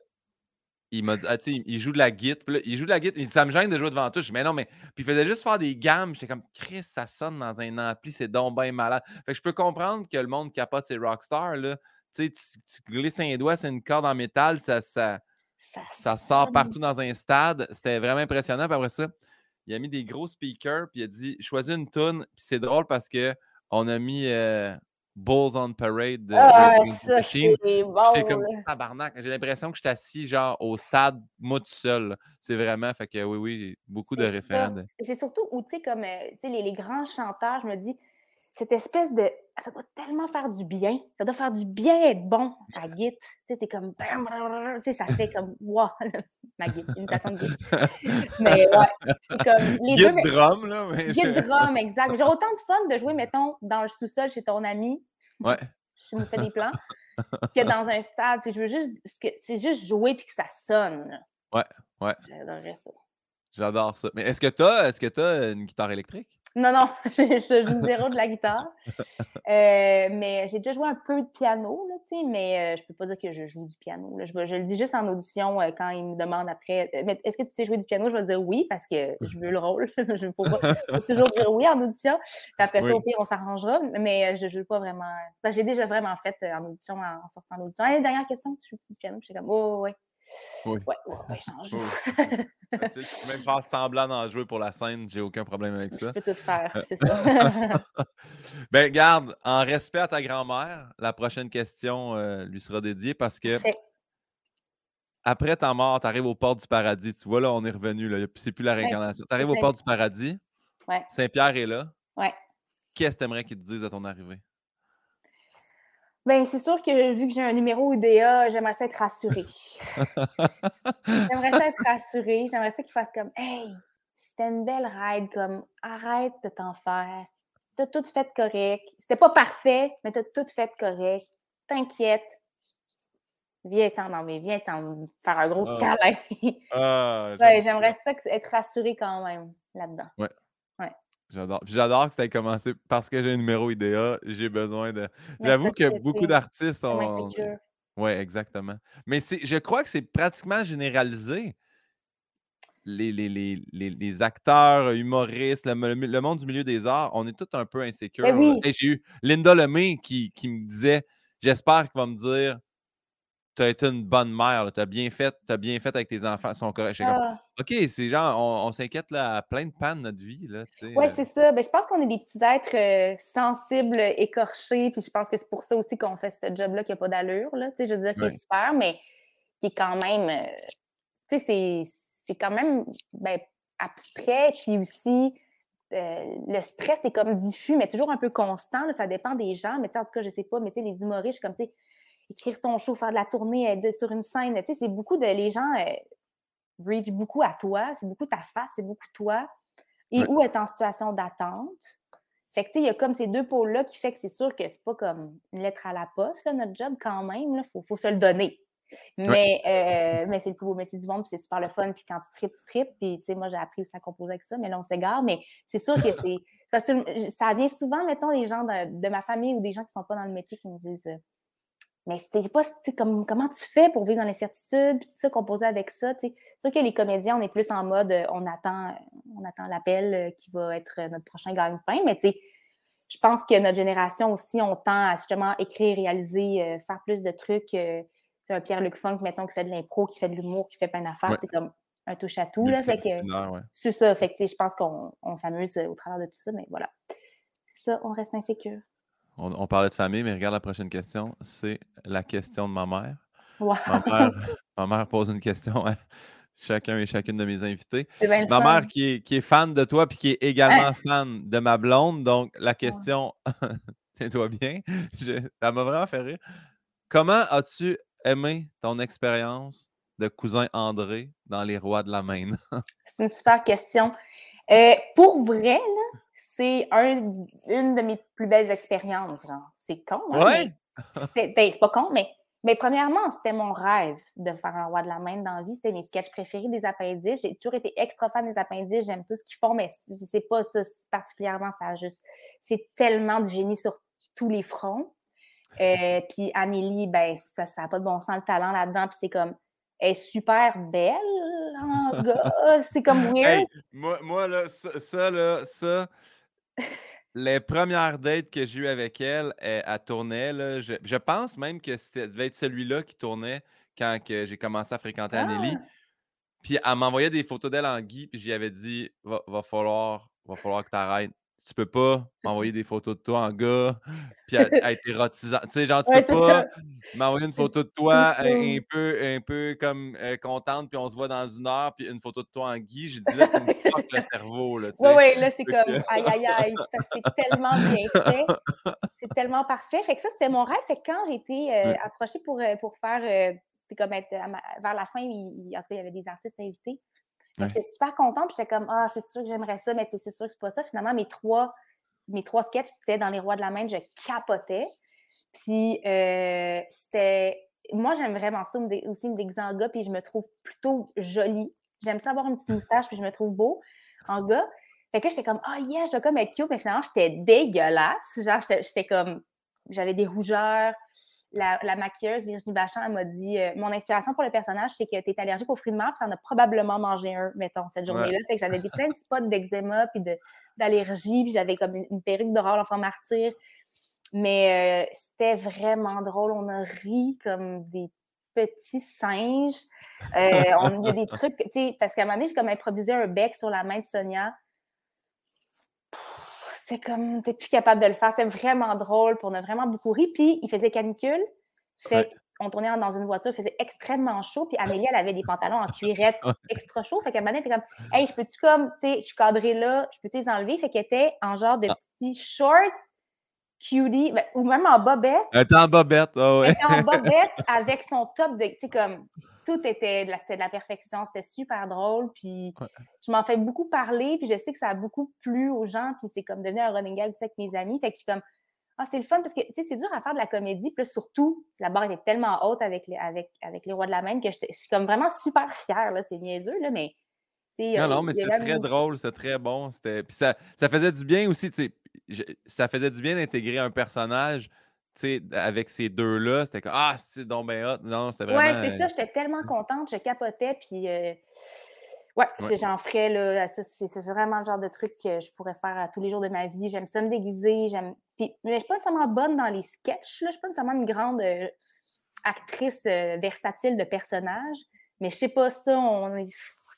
il m'a dit, ah, tu sais, il joue de la guitare. il joue de la guitare. Il dit, ça me gêne de jouer devant toi. Je dis, mais non, mais. Puis il faisait juste faire des gammes. J'étais comme, Chris, ça sonne dans un ampli, c'est donc bien malade. Fait que je peux comprendre que le monde capote ses rockstars, là. Tu sais, tu glisses un doigt, c'est une corde en métal, ça, ça, ça, sort partout dans un stade. C'était vraiment impressionnant. Puis après ça, il a mis des gros speakers, puis il a dit choisis une tune. Puis c'est drôle parce que on a mis euh, Bulls on Parade de, ah, ça, bon, comme tabarnak. J'ai l'impression que je suis assis genre au stade, moi tout seul. C'est vraiment, fait que oui, oui, beaucoup de référents. C'est surtout où, tu sais, comme euh, les, les grands chanteurs, je me dis, cette espèce de. Ça doit tellement faire du bien. Ça doit faire du bien être bon à Git. Tu sais, t'es comme. Tu sais, ça fait comme. Wow, ma Git, imitation de Git. Mais ouais, c'est comme. Les Git deux, drum, là. Mais Git drum, exact. J'ai autant de fun de jouer, mettons, dans le sous-sol chez ton ami. Ouais. Je me fais des plans? que dans un stade. Je veux juste. C'est juste jouer puis que ça sonne. Ouais, ouais. J'adorerais ça. J'adore ça. Mais est-ce que tu as, est as une guitare électrique? Non, non, je joue zéro de la guitare. Euh, mais j'ai déjà joué un peu de piano, là, mais euh, je peux pas dire que je joue du piano. Je, je, le dis juste en audition euh, quand ils me demandent après mais est-ce que tu sais jouer du piano? Je vais dire oui parce que je veux le rôle. je ne faut, toujours dire oui en audition. Puis après ça, au pire, on s'arrangera. Mais je ne joue pas vraiment. J'ai déjà vraiment fait en audition en sortant d'audition. Hey, dernière question, tu joues du piano? je suis comme, oh, oui. Oui. Ouais, ouais, j'en joue. je peux même faire semblant d'en jouer pour la scène, j'ai aucun problème avec ça. Je peux tout faire, euh, c'est ça. ben, garde, en respect à ta grand-mère, la prochaine question euh, lui sera dédiée parce que après ta mort, tu arrives aux portes du paradis. Tu vois, là, on est revenu, là. C'est plus la réincarnation. Tu arrives aux portes du paradis. Ouais. Saint-Pierre est là. Ouais. Qu'est-ce que tu aimerais qu'il te dise à ton arrivée? Ben, c'est sûr que vu que j'ai un numéro UDA, j'aimerais ça être rassurée. j'aimerais ça être rassurée. J'aimerais ça qu'il fasse comme Hey, c'était une belle ride, comme arrête de t'en faire. T'as tout fait correct. C'était pas parfait, mais t'as tout fait correct. T'inquiète. Viens-t'en, non, mais viens-t'en faire un gros ah. câlin. ah, j'aimerais ça. être rassurée quand même là-dedans. Ouais. J'adore. J'adore que ça ait commencé parce que j'ai un numéro IDEA, j'ai besoin de. J'avoue que beaucoup d'artistes ont. Oui, exactement. Mais je crois que c'est pratiquement généralisé. Les, les, les, les, acteurs, humoristes, le, monde du milieu des arts, on est tous un peu insécures. Ben j'ai eu Linda Lemay qui, qui me disait J'espère qu'il va me dire tu as été une bonne mère, tu as bien fait, as bien fait avec tes enfants, ils sont corrects. Ah. OK, c'est genre, on, s'inquiète à plein de pannes de notre vie. Oui, euh. c'est ça. Ben, je pense qu'on est des petits êtres euh, sensibles, écorchés, puis je pense que c'est pour ça aussi qu'on fait ce job-là qui n'a pas d'allure. Je veux dire, qui est super, mais qui est quand même. Euh, tu sais, c'est quand même ben, abstrait, puis aussi. le stress est comme diffus, mais toujours un peu constant. ça dépend des gens. Mais en tout cas, je sais pas, mais les humoristes, comme, tu sais, écrire ton show, faire de la tournée, être sur une scène. Tu sais, c'est beaucoup de. Les gens euh, reach beaucoup à toi, c'est beaucoup ta face, c'est beaucoup toi. Et où être en situation d'attente. Fait que, tu sais, il y a comme ces deux pôles-là qui fait que c'est sûr que c'est pas comme une lettre à la poste, notre job, quand même. Il faut, faut, se le donner. Mais, euh, mais c'est le plus beau métier du monde, puis c'est super le fun. Puis quand tu tripes, tu tripes. Puis, tu sais, moi, j'ai appris aussi à composer avec ça, mais là, on s'égare. Mais c'est sûr que c'est. Parce que ça vient souvent, mettons, les gens de, ma famille ou des gens qui sont pas dans le métier qui me disent euh, mais c'était pas comme comment tu fais pour vivre dans l'incertitude, puis tout ça, composer avec ça. C'est sûr que les comédiens, on est plus en mode euh, on attend, on attend l'appel euh, qui va être euh, notre prochain gagne-pain, mais tu sais, je pense que notre génération aussi, on tend à justement écrire, réaliser, faire plus de trucs. c'est un Pierre-Luc Funk, mettons, qui fait de l'impro, qui fait de l'humour, qui fait plein d'affaires. C'est comme un touche à tout. Là, C'est ça. Fait que, je pense qu'on s'amuse au travers de tout ça, mais voilà. C'est ça, on reste insécure. On, parlait de famille, mais regarde la prochaine question. C'est la question de ma mère. Ma, mère pose une question à chacun et chacune de mes invités. Ma mère qui est, fan de toi puis qui est également fan de ma blonde. Donc, la question, tiens-toi bien, elle m'a vraiment fait rire. Comment as-tu aimé ton expérience de cousin André dans Les Rois de la Maine? C'est une super question. Euh, pour vrai, là, c'est une de mes plus belles expériences. Genre. C'est con. Hein, ouais. Ben, c'est pas con, mais Mais premièrement, c'était mon rêve de faire un roi de la main dans la vie. C'était mes sketchs préférés des appendices. J'ai toujours été extra fan des appendices. J'aime tout ce qu'ils font, mais je sais pas ça particulièrement. Ça juste, c'est tellement du génie sur tous les fronts. Euh, puis Amélie, ben, ça n'a pas de bon sens le talent là-dedans. Puis c'est comme, elle est super belle, en gars. C'est comme weird. moi, moi, là, ça, là, ça. Les premières dates que j'ai eues avec elle, elle, tournait. Là, je, pense même que ça devait être celui-là qui tournait quand j'ai commencé à fréquenter ah! Puis elle m'envoyait des photos d'elle en gui, puis j'y avais dit va, va, falloir, va falloir que tu arrêtes tu peux pas m'envoyer des photos de toi en gars, puis être érotisant. Tu sais, genre, tu peux pas m'envoyer une photo de toi un, peu, un peu comme euh, contente, puis on se voit dans une heure, puis une photo de toi en Guy. J'ai dit, là, tu me fuck le cerveau. Là, oui, oui, là, c'est comme, aïe, aïe, aïe, c'est tellement bien fait. C'est tellement parfait. Fait que ça, c'était mon rêve. Fait que quand j'ai été euh, approchée pour, euh, pour faire, c'est comme être, vers la fin, il, en tout cas, il y avait des artistes invités. J'étais super contente. J'étais comme, ah, c'est sûr que j'aimerais ça, mais c'est sûr que c'est pas ça. Finalement, mes trois, mes trois sketchs étaient dans Les Rois de la Main. Je capotais. Puis, euh, c'était. Moi, j'aime vraiment ça aussi me déguiser en gars, puis je me trouve plutôt jolie. J'aime ça avoir une petite moustache, puis je me trouve beau en gars. Fait que j'étais comme, ah, yeah, je vais comme être cute, mais finalement, j'étais dégueulasse. Genre, j'étais comme, j'avais des rougeurs, la, maquilleuse Virginie Bachand, elle m'a dit euh, Mon inspiration pour le personnage, c'est que tu es allergique aux fruits de mer, puis tu en as probablement mangé un, mettons, cette journée-là. Fait que j'avais des plein de spots d'eczéma, puis d'allergie, puis j'avais comme une, perruque d'horreur, l'enfant martyr. Mais euh, c'était vraiment drôle. On a ri comme des petits singes. Euh, il y a des trucs, tu sais, parce qu'à un moment donné, j'ai comme improvisé un bec sur la main de Sonia c'est comme, t'es plus capable de le faire. C'est vraiment drôle, puis on a vraiment beaucoup ri. Puis, il faisait canicule. Fait on tournait dans une voiture, il faisait extrêmement chaud. Puis Amélie, elle avait des pantalons en cuirette extra chaud. Fait qu'à un moment donné, comme, hey, je peux-tu comme, tu sais, je suis cadrée là, je peux-tu les enlever? Fait qu'elle était en genre de ah. petit short cutie, ben, ou même en bobette. Elle était en bobette, oh Elle était en bobette avec son top de, tu sais, comme, tout était de la, de la perfection. C'était super drôle. Puis je m'en fais beaucoup parler. Puis je sais que ça a beaucoup plu aux gens. Puis c'est comme devenu un running gag avec mes amis. Fait que je suis comme, ah, c'est le fun parce que, tu sais, c'est dur à faire de la comédie. Puis surtout, la barre était tellement haute avec les, avec, avec les rois de la main que je suis comme vraiment super fière. Là. C'est niaiseux, là, mais. Non, non, mais c'est très drôle, c'est très bon. Puis ça, ça faisait du bien aussi, tu sais, ça faisait du bien d'intégrer un personnage avec ces deux-là, c'était comme Ah, c'est donc bien hot. Non, c'est vraiment. Ouais, c'est ça, j'étais tellement contente, je capotais, puis euh, ouais, j'en ferais, là, c'est vraiment le genre de truc que je pourrais faire à tous les jours de ma vie. J'aime ça me déguiser, j'aime. mais je suis pas nécessairement bonne dans les sketchs, là, je suis pas nécessairement une grande euh, actrice euh, versatile de personnages, mais je sais pas ça, on est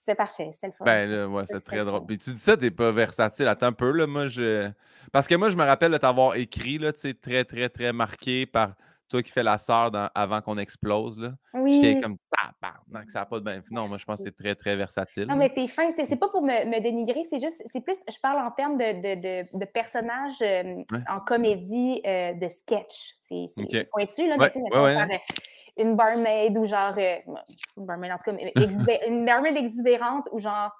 c'est parfait, c'était le fun. Ben là, ouais, c'est très drôle. Puis tu dis ça, t'es pas versatile. Attends un peu, là, moi, je... Parce que moi, je me rappelle de t'avoir écrit, là, tu sais, très, très, très marqué par toi qui fais la sœur avant qu'on explose, là. Oui. J'étais comme, donc ça n'a pas de. Non, moi, je pense que c'est très, très versatile. Non, mais t'es fin. C'est pas pour me, dénigrer, c'est juste, c'est plus, je parle en termes de, de, de, personnages euh, en comédie euh, de sketch. C'est pointu, là. Ouais, une barmaid ou genre. Euh, une barmaid, en tout cas, une barmaid exubérante ou genre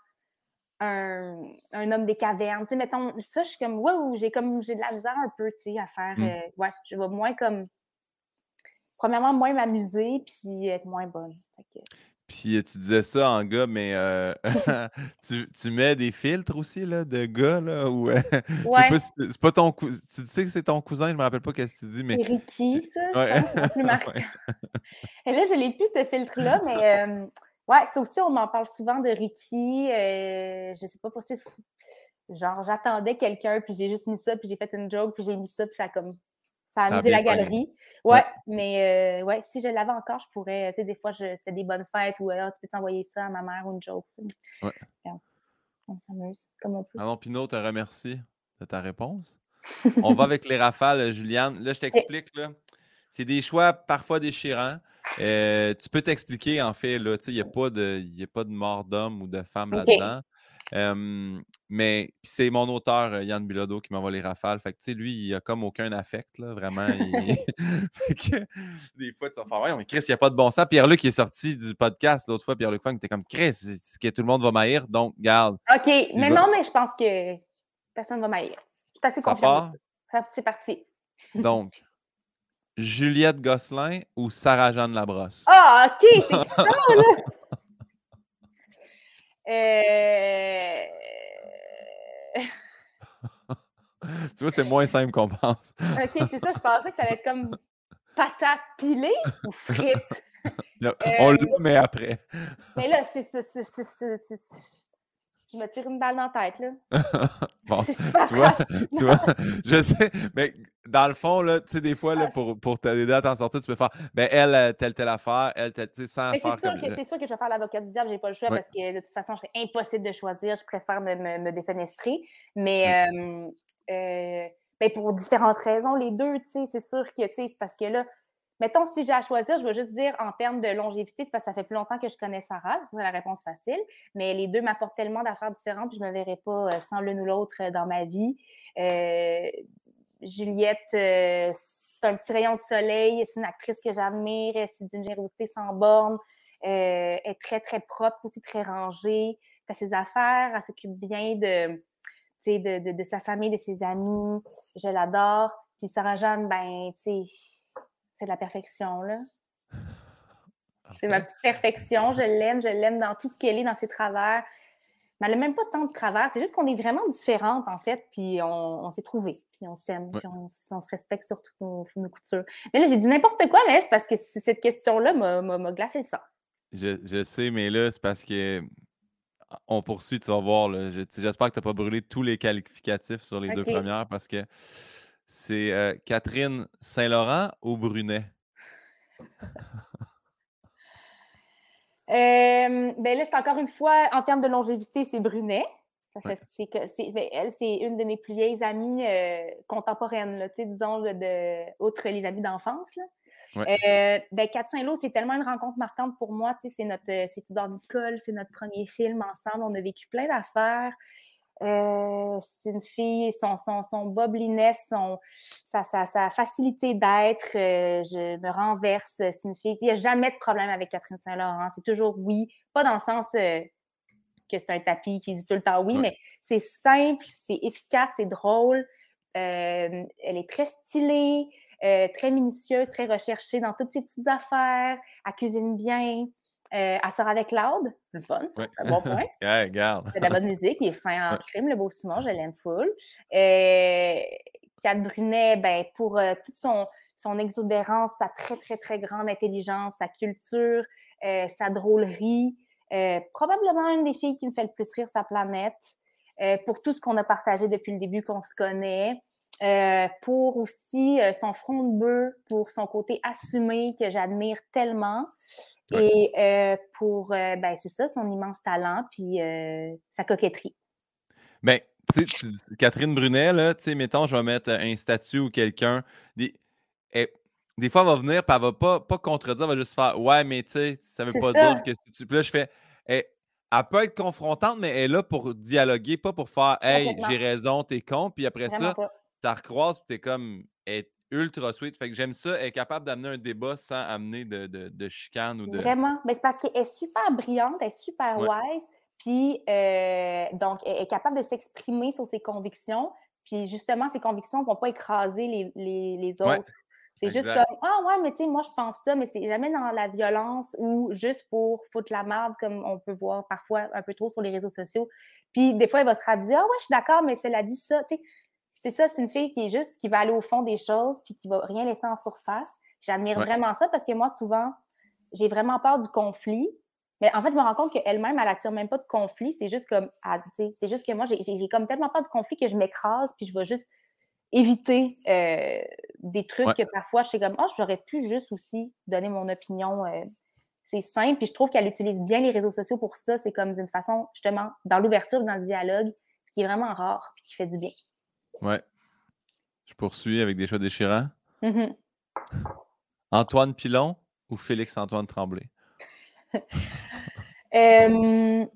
un, un, homme des cavernes. Tu sais, mettons, ça, je suis comme, wow, j'ai comme, j'ai de la misère un peu, tu sais, à faire. Mm. Euh, ouais, je vais moins comme. Premièrement, moins m'amuser, puis être moins bonne. Puis euh, tu disais ça en gars, mais euh, tu, tu, mets des filtres aussi là, de gars, là, ou ouais. c'est pas ton Tu sais que c'est ton cousin, je me rappelle pas ce que tu dis, mais. C'est Ricky, ça, ouais. je pense, plus marquant. Et là, je l'ai plus ce filtre-là, mais euh, ouais, ça aussi, on m'en parle souvent de Ricky. je sais pas pour si genre j'attendais quelqu'un, puis j'ai juste mis ça, puis j'ai fait une joke, puis j'ai mis ça, puis ça a comme ça a amusé la galerie. Ouais, mais euh, ouais, si je l'avais encore, je pourrais. Tu sais, des fois, c'est des bonnes fêtes ou alors tu peux t'envoyer ça à ma mère ou une joke. Ouais. on, s'amuse comme on peut. Alors, Pinot, te remercie de ta réponse. on va avec les rafales, Juliane. Là, je t'explique. là. C'est des choix parfois déchirants. Euh, tu peux t'expliquer, en fait, il n'y a, pas de, a pas de mort d'homme ou de femme là-dedans mais c'est mon auteur, euh, Yann Bilodeau, qui m'envoie les rafales. Fait que, tu sais, lui, il a comme aucun affect, là, vraiment. fait que, des fois, tu vas faire, ouais, mais Chris, il n'y a pas de bon sens. Pierre-Luc qui est sorti du podcast l'autre fois, Pierre-Luc Funk, était comme, Chris, c'est que tout le monde va m'haïr, donc, garde. OK, mais non, mais je pense que personne ne va m'haïr. Je suis assez confiante. C'est parti. donc, Juliette Gosselin ou Sarah-Jeanne Labrosse? Ah, OK, c'est ça, là! Euh... tu vois, c'est moins simple qu'on pense. OK, c'est ça, je pensais que ça allait être comme patate pilée ou frites. On l'a, mais après. Mais là, c'est je me tire une balle dans la tête, là. bon, tu vois, tu vois, je sais, mais dans le fond, là, tu sais, des fois, là, pour, pour t'aider à t'en sortir, tu peux faire, ben elle, euh, telle, telle affaire, elle, telle, tu sais, sans c'est sûr, que, c'est sûr que je vais faire l'avocat du diable, j'ai pas le choix Ouais. parce que de toute façon, c'est impossible de choisir, je préfère me, me, me défenestrer. Mais euh, euh, ben, pour différentes raisons, les deux, tu sais, c'est sûr que, tu sais, c'est parce que là, mettons, si j'ai à choisir, je vais juste dire en termes de longévité, parce que ça fait plus longtemps que je connais Sarah, c'est la réponse facile. Mais les deux m'apportent tellement d'affaires différentes, puis je me verrais pas euh, sans l'une ou l'autre euh, dans ma vie. Euh, Juliette, c'est un petit rayon de soleil, c'est une actrice que j'admire, c'est d'une générosité sans borne, euh, est très, très propre, aussi très rangée, fait ses affaires, elle s'occupe bien de, de, de, de sa famille, de ses amis, je l'adore. Puis Sarah-Jeanne, ben, tu sais, c'est la perfection, là. C'est ma petite perfection. Je l'aime, je l'aime dans tout ce qu'elle est, dans ses travers. Mais elle n'a même pas tant de travers. C'est juste qu'on est vraiment différentes, en fait. Puis on, on s'est trouvés. Puis on s'aime. Ouais. Puis on, on se respecte sur toutes nos, nos coutures. Mais là, j'ai dit n'importe quoi, mais c'est parce que cette question-là m'a- glacé le sang. Je, je sais, mais là, c'est parce que on poursuit, tu vas voir. J'espère que tu n'as pas brûlé tous les qualificatifs sur les deux premières parce que c'est euh, Catherine Saint-Laurent ou Brunet? Euh, ben là, c'est encore une fois, en termes de longévité, c'est Brunet. Ça fait, Ouais. c'est que, c'est, ben, elle, c'est une de mes plus vieilles amies euh, contemporaines, là, disons, là, de, outre les amis d'enfance. Là. Ouais. Euh, ben, Saint-Lô, c'est tellement une rencontre marquante pour moi. C'est notre c'est Tudor Nicole, c'est notre premier film ensemble. On a vécu plein d'affaires. Euh, c'est une fille, son, son, son bobliness, son, sa, sa, sa facilité d'être, euh, je me renverse. C'est une fille, il n'y a jamais de problème avec Catherine Saint-Laurent. C'est toujours oui. Pas dans le sens euh, que c'est un tapis qui dit tout le temps oui, Ouais. mais c'est simple, c'est efficace, c'est drôle. Elle est très stylée, très minutieuse, très recherchée dans toutes ses petites affaires. Elle cuisine bien. Euh, elle sort avec Claude. Le fun, ça, c'est un bon point. Regarde. C'est de la bonne musique, il est fin en crime, le beau Simon, je l'aime full. Euh, Kat Brunet, ben, pour euh, toute son, son exubérance, sa très, très, très grande intelligence, sa culture, euh, sa drôlerie, euh, probablement une des filles qui me fait le plus rire sa planète, pour tout ce qu'on a partagé depuis le début qu'on se connaît, euh, pour aussi euh, son front de bœuf, pour son côté assumé que j'admire tellement. Ouais. Et euh, pour, euh, ben, c'est ça, son immense talent, puis euh, sa coquetterie. Ben, tu sais, Catherine Brunet, là, tu sais, mettons, je vais mettre un statut ou quelqu'un. Des, elle- des fois, elle va venir, puis elle va pas, pas contredire, elle va juste faire Ouais, mais tu sais, ça veut pas ça. dire que si tu. Puis là, je fais elle, elle peut être confrontante, mais elle est là pour dialoguer, pas pour faire Hey, j'ai raison, t'es con. Puis après Vraiment ça, tu la recroises, puis t'es comme. Elle ultra sweet. Fait que j'aime ça. Elle est capable d'amener un débat sans amener de, de, de chicane ou de. Vraiment. Ben, c'est parce qu'elle est super brillante, elle est super Ouais. wise, puis euh, donc elle est capable de s'exprimer sur ses convictions, puis justement, ses convictions ne vont pas écraser les, les, les Ouais. autres. C'est juste comme Ah ouais, mais tu sais, moi je pense ça, mais c'est jamais dans la violence ou juste pour foutre la merde, comme on peut voir parfois un peu trop sur les réseaux sociaux. Puis des fois, elle va se raviser Ah ouais, je suis d'accord, mais cela dit ça. Tu sais, c'est ça, c'est une fille qui est juste, qui va aller au fond des choses, puis qui va rien laisser en surface. J'admire Ouais. vraiment ça parce que moi, souvent, j'ai vraiment peur du conflit. Mais en fait, je me rends compte qu'elle-même, elle attire même pas de conflit. C'est juste comme, ah, tu sais, c'est juste que moi, j'ai- comme tellement peur du conflit que je m'écrase, puis je vais juste éviter euh, des trucs Ouais. que parfois, je suis comme, oh, j'aurais pu juste aussi donner mon opinion. euh, c'est simple, puis je trouve qu'elle utilise bien les réseaux sociaux pour ça. C'est comme d'une façon, justement, dans l'ouverture, dans le dialogue, ce qui est vraiment rare, puis qui fait du bien. Ouais. Je poursuis avec des choix déchirants. Mhm. Antoine Pilon ou Félix-Antoine Tremblay? Euh,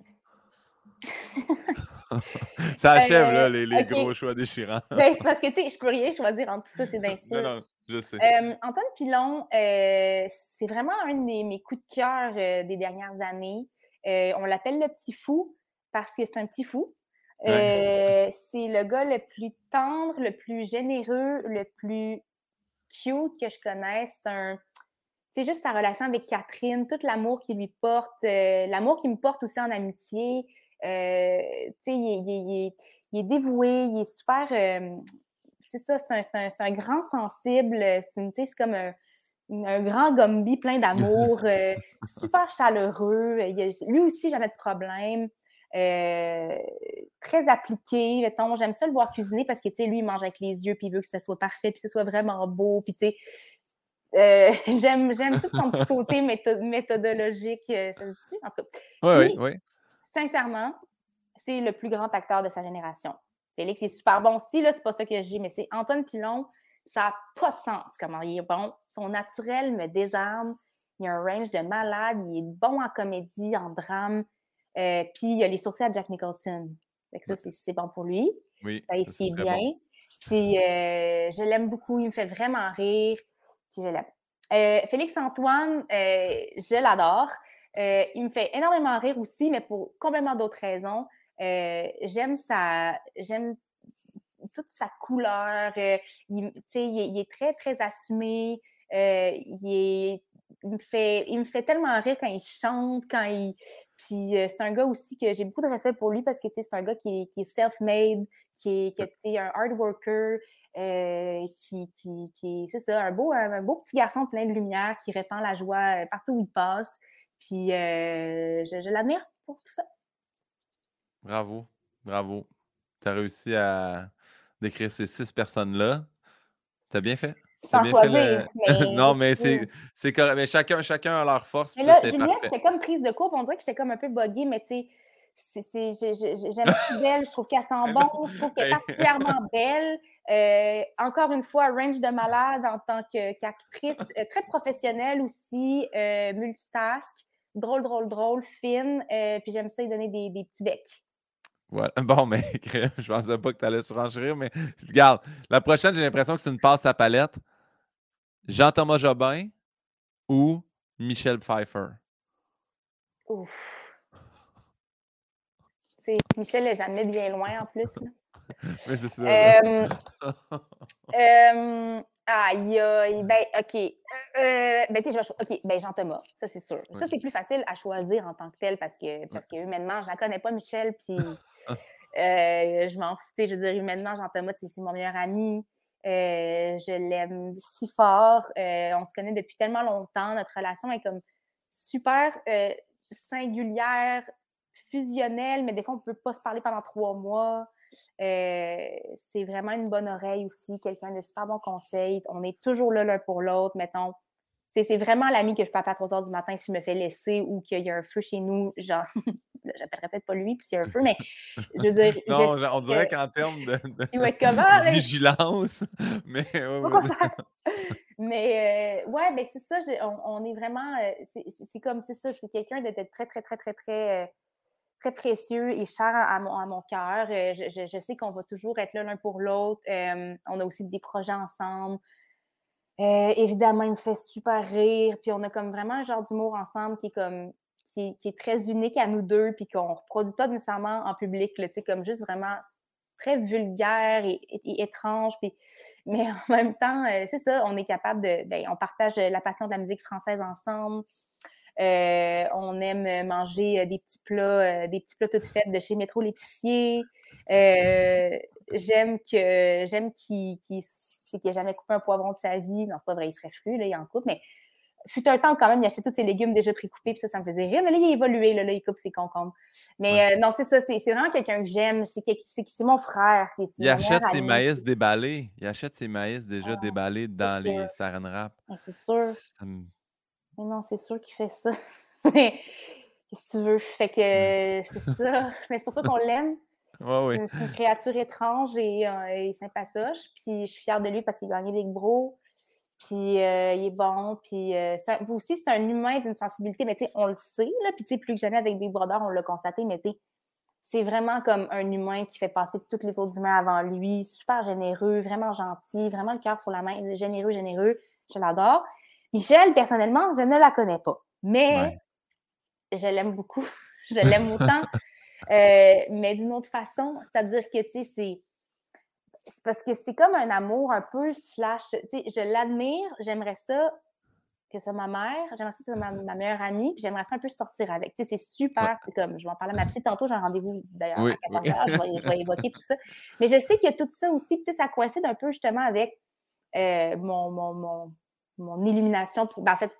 Ça achève, Euh, là, les, les ok. gros choix déchirants. ben, c'est parce que, tu sais, je peux rien choisir entre tout ça, c'est bien non, sûr. non, je sais. Euh, Antoine Pilon, euh, c'est vraiment un de mes, mes coups de cœur euh, des dernières années. Euh, on l'appelle le petit fou parce que c'est un petit fou. Euh, c'est le gars le plus tendre, le plus généreux, le plus cute que je connaisse. C'est un. C'est juste sa relation avec Catherine, tout l'amour qu'il lui porte, euh, l'amour qu'il me porte aussi en amitié. Euh, il, il, il, est dévoué, il est super. Euh, c'est ça, c'est un, un, un, grand sensible. C'est comme un, un grand Gumby plein d'amour, super chaleureux. lui aussi, jamais de problème. Euh, très appliqué. Mettons, j'aime ça le voir cuisiner parce que, tu sais, lui, il mange avec les yeux, puis il veut que ce soit parfait, puis que ce soit vraiment beau, puis tu sais, euh, j'aime, j'aime tout son petit côté méthodologique. Euh, ça se dit En tout cas. Oui, oui, oui. Sincèrement, c'est le plus grand acteur de sa génération. Félix est super bon aussi, là, c'est pas ça que je dis, mais c'est Antoine Pilon. Ça n'a pas de sens comment il est bon. Son naturel me désarme. Il a un range de malade. Il est bon en comédie, en drame. Euh, puis il y a les sourcils à Jack Nicholson. ça, c'est bon pour lui. Oui, ça, ici est bien. Puis euh, je l'aime beaucoup. Il me fait vraiment rire. Puis je l'aime. Euh, Félix Antoine, je l'adore. il me fait énormément rire aussi, mais pour complètement d'autres raisons. j'aime sa. J'aime toute sa couleur. il, il, est très, très assumé. il est il me fait, il me fait tellement rire quand il chante, quand il. Puis euh, c'est un gars aussi que j'ai beaucoup de respect pour lui parce que c'est un gars qui est, qui est self-made, qui est, qui un hard worker, euh, qui, qui, qui c'est ça, un beau, un, beau petit garçon plein de lumière qui répand la joie euh, partout où il passe. Puis je, je l'admire pour tout ça. Bravo, bravo. Tu as réussi à décrire ces six personnes-là. Tu as bien fait. Sans choisir. Mais non, mais c'est correct. Mais chacun, chacun a leur force. Mais là, Juliette, j'étais comme prise de cours. On dirait que j'étais comme un peu buggée, mais tu sais, j'aime belle. Je trouve qu'elle sent bon. Je trouve qu'elle est particulièrement belle. Euh, encore une fois, range de malade en tant qu'actrice, euh, très professionnelle aussi, euh, multitask, drôle, drôle, drôle, fine. puis j'aime ça, lui donner des, des petits becs. Voilà. Bon, mais je pensais pas que tu allais surenchérir, mais regarde, la prochaine, j'ai l'impression que c'est une passe à palette. Jean-Thomas Jobin ou Michel Pfeiffer? Ouf. Michel n'est jamais bien loin en plus. Mais c'est ça. Euh, euh, aïe, aïe, ben, OK. Euh, ben, tu sais, OK, ben, Jean-Thomas, ça, c'est sûr. Ça, c'est plus facile à choisir en tant que tel parce que, parce que humainement, je la connais pas, Michel, puis je m'en fous. Je veux dire, humainement, Jean-Thomas, c'est mon meilleur ami. Euh, je l'aime si fort. Euh, on se connaît depuis tellement longtemps. Notre relation est comme super euh, singulière, fusionnelle, mais des fois, on ne peut pas se parler pendant trois mois. c'est vraiment une bonne oreille aussi, quelqu'un de super bon conseil. On est toujours là l'un pour l'autre. Mettons, c'est vraiment l'ami que je peux appeler à 3 heures du matin s'il me fait laisser ou qu'il y a un feu chez nous. Genre, j'appellerai peut-être pas lui, puis s'il y a un feu, mais je veux dire. non, on dirait qu'en termes de, vigilance, mais. mais euh, ouais, ben c'est ça, on, est vraiment. Euh, c'est comme, c'est ça, c'est quelqu'un de très, très, très, très, très. Euh, très précieux et cher à, mon, à mon cœur. Je, je, sais qu'on va toujours être là l'un pour l'autre. on a aussi des projets ensemble. Euh, évidemment, il me fait super rire. Puis on a comme vraiment un genre d'humour ensemble qui est comme qui très unique à nous deux, puis qu'on ne reproduit pas nécessairement en public, là, comme juste vraiment très vulgaire et, étrange. Puis, mais en même temps, euh, c'est ça, on est capable de. Ben, on partage la passion de la musique française ensemble. Euh, on aime manger des petits plats, des petits plats tout faits de chez Métro l'épicier. j'aime que j'aime qu'il c'est qu'il n'a jamais coupé un poivron de sa vie. Non, c'est pas vrai, il serait fru, là, il en coupe, mais fut un temps quand même, il achetait tous ses légumes déjà précoupés, puis ça, ça me faisait rire. Mais là, il a évolué, là, il coupe ses concombres. Mais euh, non, c'est ça, c'est vraiment quelqu'un que j'aime. C'est mon frère. il achète ses maïs déballés. Il achète ses maïs déjà ah, déballés dans les saran wrap. C'est sûr. Mais non, c'est sûr qu'il fait ça. mais qu'est-ce que tu veux? Fait que c'est ça. Mais c'est pour ça qu'on l'aime. C'est une créature étrange et, euh, sympatoche. Puis je suis fière de lui parce qu'il a gagné Big Bro. Puis euh, il est bon. Puis euh, aussi, c'est un humain d'une sensibilité, mais tu sais, on le sait. Là, puis tu sais, plus que jamais avec Big Brother, on l'a constaté, mais tu sais, c'est vraiment comme un humain qui fait passer toutes les autres humains avant lui. Super généreux, vraiment gentil, vraiment le cœur sur la main, généreux, généreux. Je l'adore. Michel, personnellement, je ne la connais pas. Mais je l'aime beaucoup. je l'aime autant. Euh, mais d'une autre façon, c'est-à-dire que, tu sais, c'est. parce que c'est comme un amour un peu slash. Je l'admire, j'aimerais ça que c'est ma mère, j'aimerais ça que c'est ma, meilleure amie, puis j'aimerais ça un peu sortir avec. Tu sais, c'est super, c'est comme, je vais en parler à ma petite tantôt, j'ai un rendez-vous d'ailleurs à 14 heures, je vais, évoquer tout ça. Mais je sais qu'il y a tout ça aussi, tu sais, ça coïncide un peu justement avec euh, mon, mon, mon, mon, illumination. Pour, ben, en fait,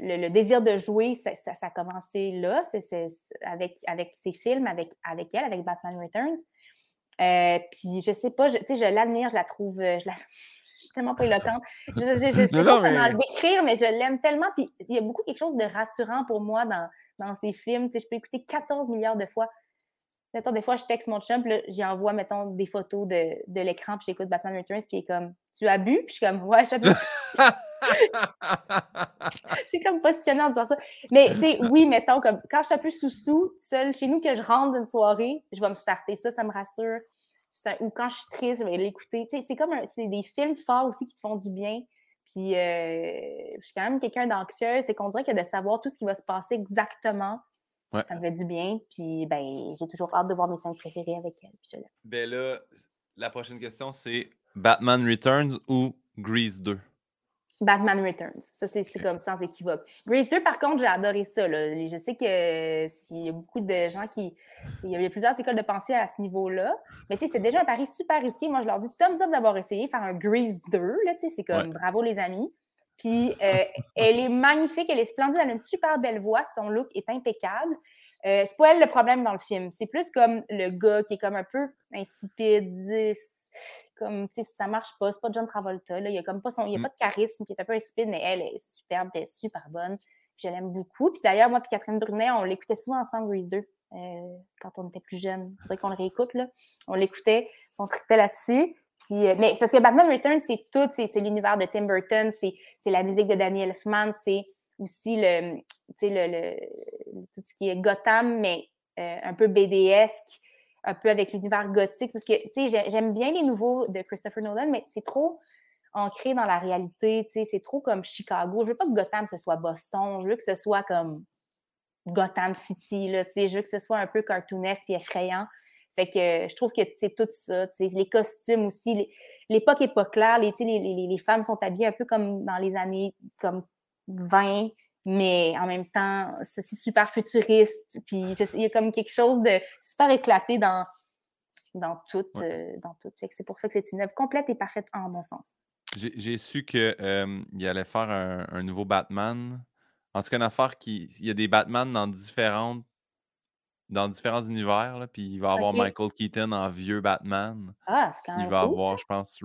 le, désir de jouer, ça, ça, a commencé là, c'est, avec, avec ces films, avec, avec elle, avec Batman Returns. Euh, puis je sais pas, je, je l'admire, je la trouve, euh, je, la, je suis tellement pas éloquente. Je ne sais pas comment le décrire, mais je l'aime tellement. Puis il y a beaucoup quelque chose de rassurant pour moi dans, dans ces films. Tu sais, je peux écouter 14 milliards de fois. Mettons, des fois, je texte mon chum, puis j'y envoie, mettons, des photos de, de l'écran, puis j'écoute Batman Returns, puis il est comme, tu as bu? Puis je suis comme, ouais, je bu. je suis comme positionnée en disant ça. Mais, tu sais, oui, mettons, comme, quand je suis un peu sous-sous, seule chez nous, que je rentre d'une soirée, je vais me starter. Ça, ça me rassure ou quand je suis triste, je vais l'écouter. Tu sais, c'est comme c'est des films forts aussi qui te font du bien. Puis euh, je suis quand même quelqu'un d'anxieux. C'est qu'on dirait que de savoir tout ce qui va se passer exactement, ça me fait du bien. Puis ben, j'ai toujours hâte de voir mes scènes préférées avec elle. ben là, la prochaine question, c'est Batman Returns ou Grease 2? Batman Returns. Ça, c'est comme sans équivoque. Grease 2, par contre, j'ai adoré ça. Je sais que s'il y a beaucoup de gens qui. Il y a plusieurs écoles de pensée à ce niveau-là. Mais tu sais, c'est déjà un pari super risqué. Moi, je leur dis thumbs up d'avoir essayé faire un Grease 2. C'est comme bravo les amis. Puis euh, elle est magnifique, elle est splendide, elle a une super belle voix, son look est impeccable. Euh, c'est pas elle le problème dans le film. C'est plus comme le gars qui est comme un peu insipide, comme, tu sais, ça marche pas, c'est pas John Travolta, là, il y a comme pas son, il y a mm. pas de charisme, qui est un peu insipide, mais elle est superbe, elle est super bonne, je l'aime beaucoup. Puis d'ailleurs, moi puis Catherine Brunet, on l'écoutait souvent ensemble, Grease 2, euh, quand on était plus jeunes. Il faudrait qu'on le réécoute, là. On l'écoutait, on tripait là-dessus. Puis, euh, mais parce que Batman Returns, c'est tout, c'est l'univers de Tim Burton, c'est la musique de Danny Elfman, c'est aussi le, le, le, tout ce qui est Gotham, mais euh, un peu BDesque un peu avec l'univers gothique. Parce que, tu sais, j'aime bien les nouveaux de Christopher Nolan, mais c'est trop ancré dans la réalité. Tu sais, c'est trop comme Chicago. Je veux pas que Gotham, ce soit Boston. Je veux que ce soit comme Gotham City, là. Tu sais, je veux que ce soit un peu cartoonesque et effrayant. Fait que je trouve que, c'est tout ça, les costumes aussi, l'époque n'est pas claire. Les, les, les, les femmes sont habillées un peu comme dans les années comme 20 mais en même temps, c'est super futuriste. Puis il y a comme quelque chose de super éclaté dans, dans tout. Euh, dans tout. C'est pour ça que c'est une œuvre complète et parfaite en bon sens. J'ai su qu'il euh, allait faire un, nouveau Batman. En tout cas, une affaire qui. Il y a des Batman dans différentes dans différents univers. Là, puis il va avoir Michael Keaton en vieux Batman. Ah, c'est quand même Il va avoir, je pense,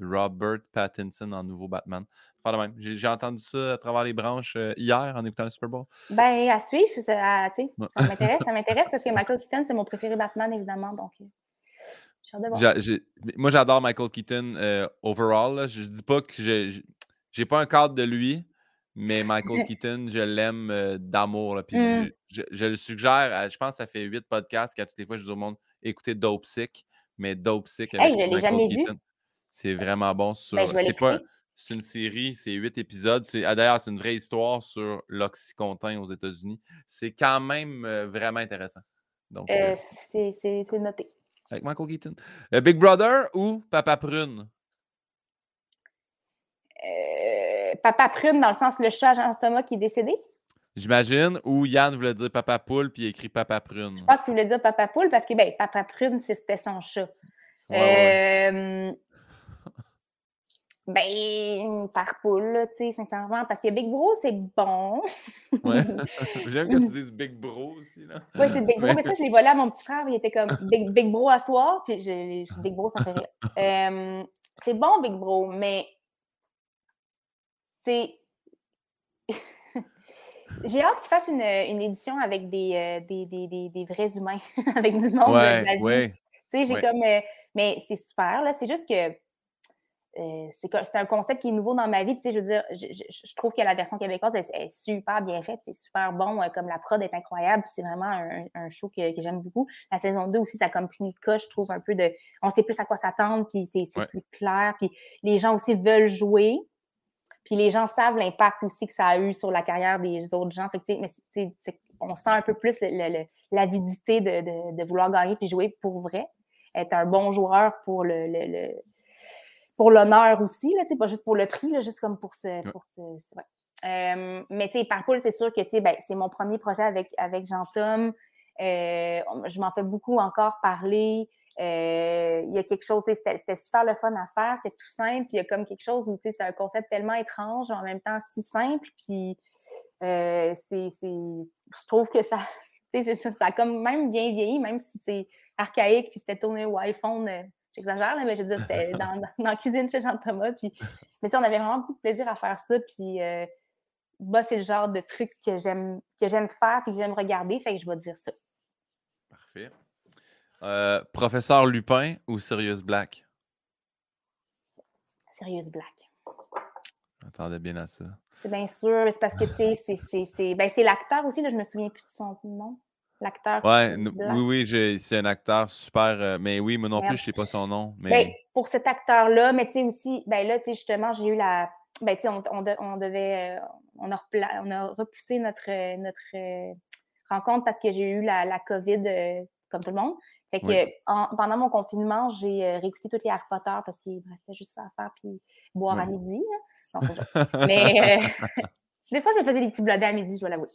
Robert Pattinson en nouveau Batman. Enfin, même. J'ai entendu ça à travers les branches euh, hier en écoutant le Super Bowl. Ben, à suivre, ça, ça m'intéresse. ça m'intéresse parce que Michael Keaton, c'est mon préféré Batman, évidemment. Donc, euh, moi, j'adore Michael Keaton euh, overall. Je dis pas que j'ai pas un cadre de lui, mais Michael Keaton, je l'aime euh, d'amour. Puis mmh. je, le suggère, je pense que ça fait huit podcasts qu'à toutes les fois, je dis au monde écoutez Dope Sick, mais Dope Sick avec Michael Keaton. C'est vraiment bon. Ben, c'est pas. C'est une série, c'est huit épisodes. Ah, d'ailleurs, c'est une vraie histoire sur l'Oxycontin aux États-Unis. C'est quand même euh, vraiment intéressant. Donc, euh, c'est noté. Avec Michael Keaton. Big Brother ou Papa Prune? Papa Prune, dans le sens le chat Jean Thomas qui est décédé? J'imagine. Ou Yann voulait dire Papa Poule, puis il écrit Papa Prune. Je pense qu'il voulait dire Papa Poule parce que ben, Papa Prune, c'était son chat. euh, Ben, par poule, tu sais, sincèrement, parce que Big Bro, c'est bon. ouais. J'aime que tu dises Big Bro aussi, là. Oui, c'est Big Bro, mais ça, je l'ai volé à mon petit frère, il était comme Big, Big Bro à soir, puis je, Big Bro, ça fait rire. Euh, c'est bon, Big Bro, mais c'est. J'ai hâte qu'il fasse une, une, édition avec des, euh, des, des, des, vrais humains, avec du monde de la vie. Tu sais, j'ai comme. Euh, mais c'est super, là. C'est juste que. Euh, c'est un concept qui est nouveau dans ma vie. Tu sais, je veux dire, je, je, trouve que la version québécoise est, super bien faite, c'est super bon, comme la prod est incroyable, c'est vraiment un, un, show que, que j'aime beaucoup. La saison 2 aussi, ça a comme pris une coche, je trouve un peu de. On sait plus à quoi s'attendre, puis c'est plus clair, puis les gens aussi veulent jouer. Puis les gens savent l'impact aussi que ça a eu sur la carrière des autres gens. Fait mais on sent un peu plus l'avidité de, de, vouloir gagner puis jouer pour vrai. être un bon joueur pour le, pour l'honneur aussi, là, pas juste pour le prix, là, juste comme pour ce. Pour ce, euh, mais tu sais, par c'est sûr que ben, c'est mon premier projet avec, avec Jean-Tom. Euh, je m'en fais beaucoup encore parler. Euh, il y a quelque chose, c'était super le fun à faire, c'est tout simple. Puis il y a comme quelque chose où c'est un concept tellement étrange, en même temps si simple. Puis c'est, je trouve que ça, ça a comme même bien vieilli, même si c'est archaïque, puis c'était tourné au iPhone j'exagère, mais je veux dire, c'était dans, la cuisine chez Jean-Thomas. Puis, mais on avait vraiment beaucoup de plaisir à faire ça. Puis, euh, bah, c'est le genre de truc que j'aime, que j'aime faire et que j'aime regarder. Fait que je vais dire ça. Parfait. Euh, professeur Lupin ou Sirius Black? Sirius Black. Attendez bien à ça. C'est bien sûr. C'est parce que, tu sais, c'est, ben, l'acteur aussi. Là, je me souviens plus de son nom l'acteur. Ouais, oui, oui, c'est un acteur super. Euh, mais oui, moi non plus, je ne sais pas son nom. Mais... Ben, pour cet acteur-là, mais tu sais aussi, ben là, tu sais, justement, j'ai eu la. Ben, tu sais, on, on, devait. Euh, on, a on a repoussé notre, notre euh, rencontre parce que j'ai eu la, la COVID comme tout le monde. Fait que pendant mon confinement, j'ai réécouté tous les Harry Potter parce qu'il me restait juste ça à faire puis boire à midi. Non, mais des fois, je me faisais des petits blodés à midi, je dois l'avouer.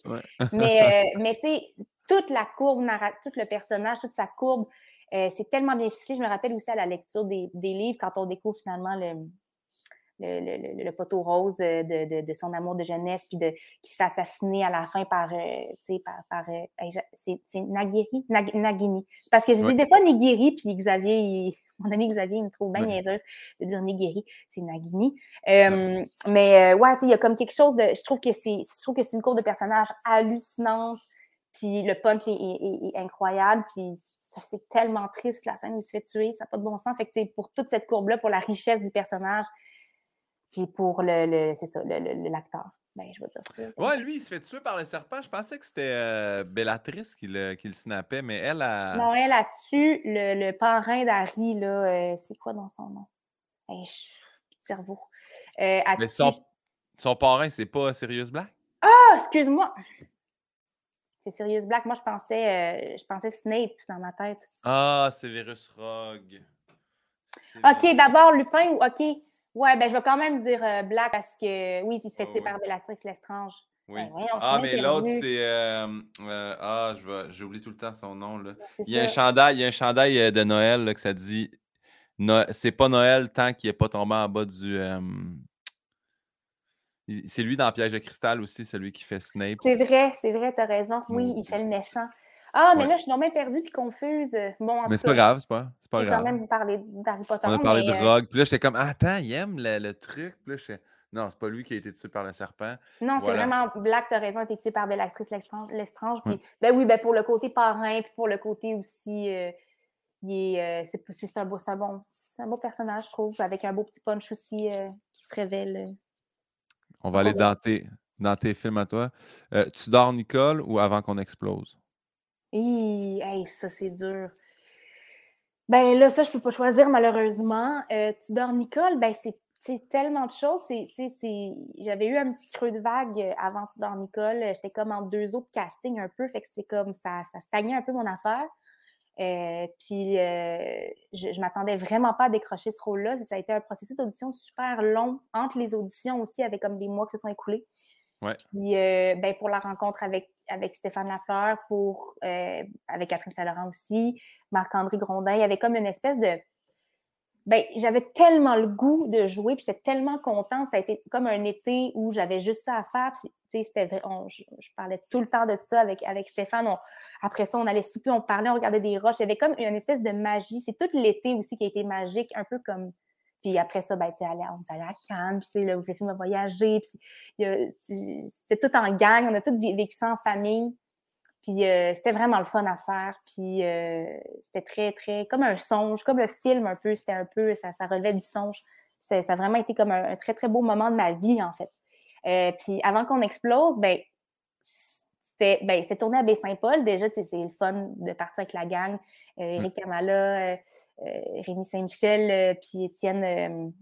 Mais, mais tu sais, toute la courbe tout le personnage, toute sa courbe, euh, c'est tellement bien ficelé. Je me rappelle aussi à la lecture des, livres, quand on découvre finalement le, le, poteau rose de, son amour de jeunesse, puis de, qui se fait assassiner à la fin par, euh, par, euh, c'est Nagiri, Nagini. Parce que je dis des fois Nigiri, puis Xavier, mon ami Xavier, il me trouve bien niaiseuse de dire Nigiri, c'est Nagini. Mais ouais, il y a comme quelque chose de, je trouve que c'est, je trouve que c'est une cour de personnage hallucinante. Puis le punch est, incroyable. Puis c'est tellement triste, la scène où il se fait tuer, ça n'a pas de bon sens. Fait que pour toute cette courbe-là, pour la richesse du personnage, puis pour le, c'est ça, l'acteur. Ben, je dire ça. Ouais, lui, il se fait tuer par le serpent. Je pensais que c'était euh, Bellatrice qui le, qui le snappait, mais elle a. Non, elle a tué le, parrain d'Harry, là. Euh, c'est quoi dans son nom? Hey, cerveau. Euh, mais son, son parrain, c'est pas Sirius Black? Ah, excuse-moi c'est Sirius Black. Moi, je pensais, je pensais Snape dans ma tête. Ah, c'est Virus Rogue. OK, d'abord Lupin ou OK. Ouais, ben je vais quand même dire euh, Black parce que oui, il se fait tuer par Bellatrix Lestrange. Oui. Ben, ah, mais l'autre, c'est. Euh, ah, j'oublie tout le temps son nom. Là. Il, y a un chandail, il y a un chandail de Noël là, que ça dit C'est pas Noël tant qu'il n'est pas tombé en bas du. C'est lui dans Piège de cristal aussi, celui qui fait Snape. C'est vrai, c'est vrai, t'as raison. Oui, il fait le méchant. Ah, mais là, je suis même perdue puis confuse. Bon, mais c'est pas grave, c'est pas, pas grave. quand même parlé d'Harry Potter. On a parlé de euh, Rogue. Puis là, j'étais comme, attends, il aime le, truc. Puis là, je non, c'est pas lui qui a été tué par le serpent. Non, c'est vraiment Black, t'as raison, a été tué par l'actrice Lestrange. Puis, ben oui, ben pour le côté parrain, puis pour le côté aussi, euh, il est, euh, c'est, un beau, c'est un bon, c'est un beau personnage, je trouve, avec un beau petit punch aussi qui se révèle. On va aller dans tes, dans tes films à toi. Tu dors, Nicole, ou avant qu'on explose? Hi, ça, c'est dur. Ben là, ça, je ne peux pas choisir, malheureusement. Euh, tu dors, Nicole, ben c'est tellement de choses. J'avais eu un petit creux de vague euh, avant Tu dors, Nicole. J'étais comme en deux autres castings un peu, fait que c'est comme ça, ça stagnait un peu mon affaire. Euh, puis euh, je, je m'attendais vraiment pas à décrocher ce rôle-là. Ça a été un processus d'audition super long entre les auditions aussi, avec comme des mois qui se sont écoulés. Puis euh, ben, pour la rencontre avec, avec Stéphane Lafleur, pour avec Catherine Saint-Laurent aussi, Marc-André Grondin, il y avait comme une espèce de ben, j'avais tellement le goût de jouer, puis j'étais tellement contente. Ça a été comme un été où j'avais juste ça à faire. Puis, vrai, je, parlais tout le temps de ça avec, avec Stéphane. après ça, on allait souper, on parlait, on regardait des roches. Il y avait comme une espèce de magie. C'est tout l'été aussi qui a été magique, un peu comme. Puis après ça, ben, on est allé à Cannes, puis le, le film a voyagé, puis c'était tout en gang, on a tous vécu ça en famille. Puis euh, c'était vraiment le fun à faire. Puis euh, c'était très, très, comme un songe, comme le film un peu, c'était un peu, ça, ça relevait du songe. Ça a vraiment été comme un, très, très beau moment de ma vie, en fait. Euh, puis avant qu'on explose, ben, c'était ben, tourné à Baie-Saint-Paul. Déjà, c'est le fun de partir avec la gang. Eric Kamala, Rémi Saint-Michel, puis Étienne.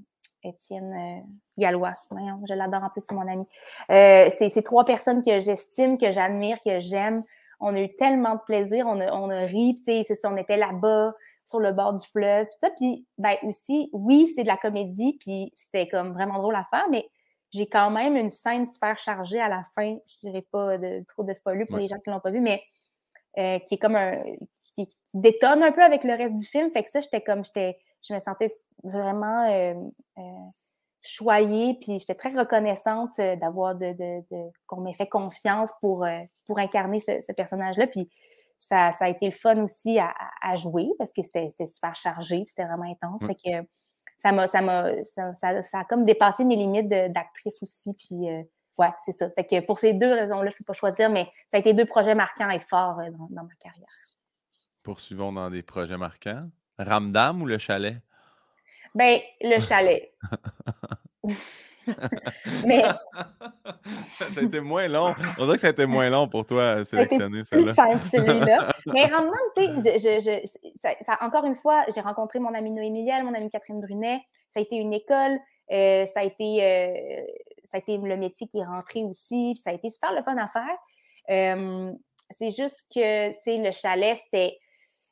Étienne Gallois. je l'adore en plus, c'est mon ami. c'est trois personnes que j'estime, que j'admire, que j'aime. On a eu tellement de plaisir, on a, on a ri, c'est ça, on était là-bas, sur le bord du fleuve, tout ça. Puis, ben aussi, oui, c'est de la comédie, puis c'était comme vraiment drôle à faire, mais j'ai quand même une scène super chargée à la fin. Je dirais pas de, trop de spoilers pour les gens qui l'ont pas vu, mais euh, qui est comme un. Qui, détonne un peu avec le reste du film. Fait que ça, j'étais comme. j'étais Je me sentais vraiment euh, euh, choyée, puis j'étais très reconnaissante d'avoir de, de, qu'on m'ait fait confiance pour, pour incarner ce, personnage-là. Puis ça, ça, a été le fun aussi à, à jouer parce que c'était super chargé, c'était vraiment intense. Fait que ça m'a, ça m'a, ça, ça, a comme dépassé mes limites d'actrice aussi. Puis, euh, ouais, c'est ça. Fait que pour ces deux raisons-là, je ne peux pas choisir, mais ça a été deux projets marquants et forts euh, dans, ma carrière. Poursuivons dans des projets marquants. Ramdam ou le chalet? Ben, le chalet. Mais. ça a été moins long. On dirait que ça a été moins long pour toi à sélectionner celui-là. simple, celui-là. Mais en tu sais, je, je, ça, encore une fois, j'ai rencontré mon ami Noé Miliel, mon ami Catherine Brunet. Ça a été une école. Euh, ça, a été, euh, ça a été le métier qui est rentré aussi. ça a été super le fun à faire. Euh, c'est juste que, tu sais, le chalet, c'était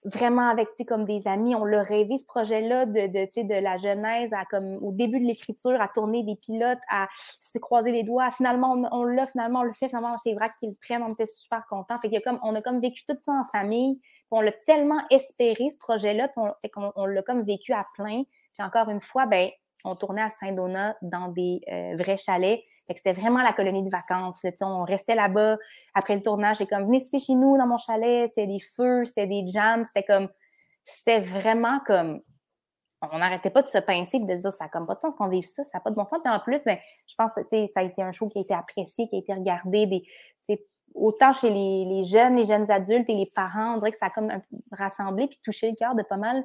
vraiment avec comme des amis. On l'a rêvé ce projet-là de, de, de la genèse à comme au début de l'écriture, à tourner des pilotes, à se croiser les doigts. Finalement, on, l'a, finalement, on le fait, finalement, c'est vrai qu'ils le prennent, on était super contents. Fait qu'il a comme, on a comme vécu tout ça en famille. on l'a tellement espéré, ce projet-là, puis on, on l'a comme vécu à plein. Puis encore une fois, ben, on tournait à Saint-Donat dans des euh, vrais chalets c'était vraiment la colonie de vacances. on restait là-bas après le tournage. J'ai comme, venez chez nous dans mon chalet. C'était des feux, c'était des jams. C'était comme, c'était vraiment comme, on n'arrêtait pas de se pincer et de dire, ça n'a comme pas de sens qu'on vive ça, ça n'a pas de bon sens. Puis en plus, ben, je pense que ça a été un show qui a été apprécié, qui a été regardé, des, autant chez les, jeunes, les jeunes adultes et les parents. On dirait que ça a comme rassemblé puis touché le cœur de pas mal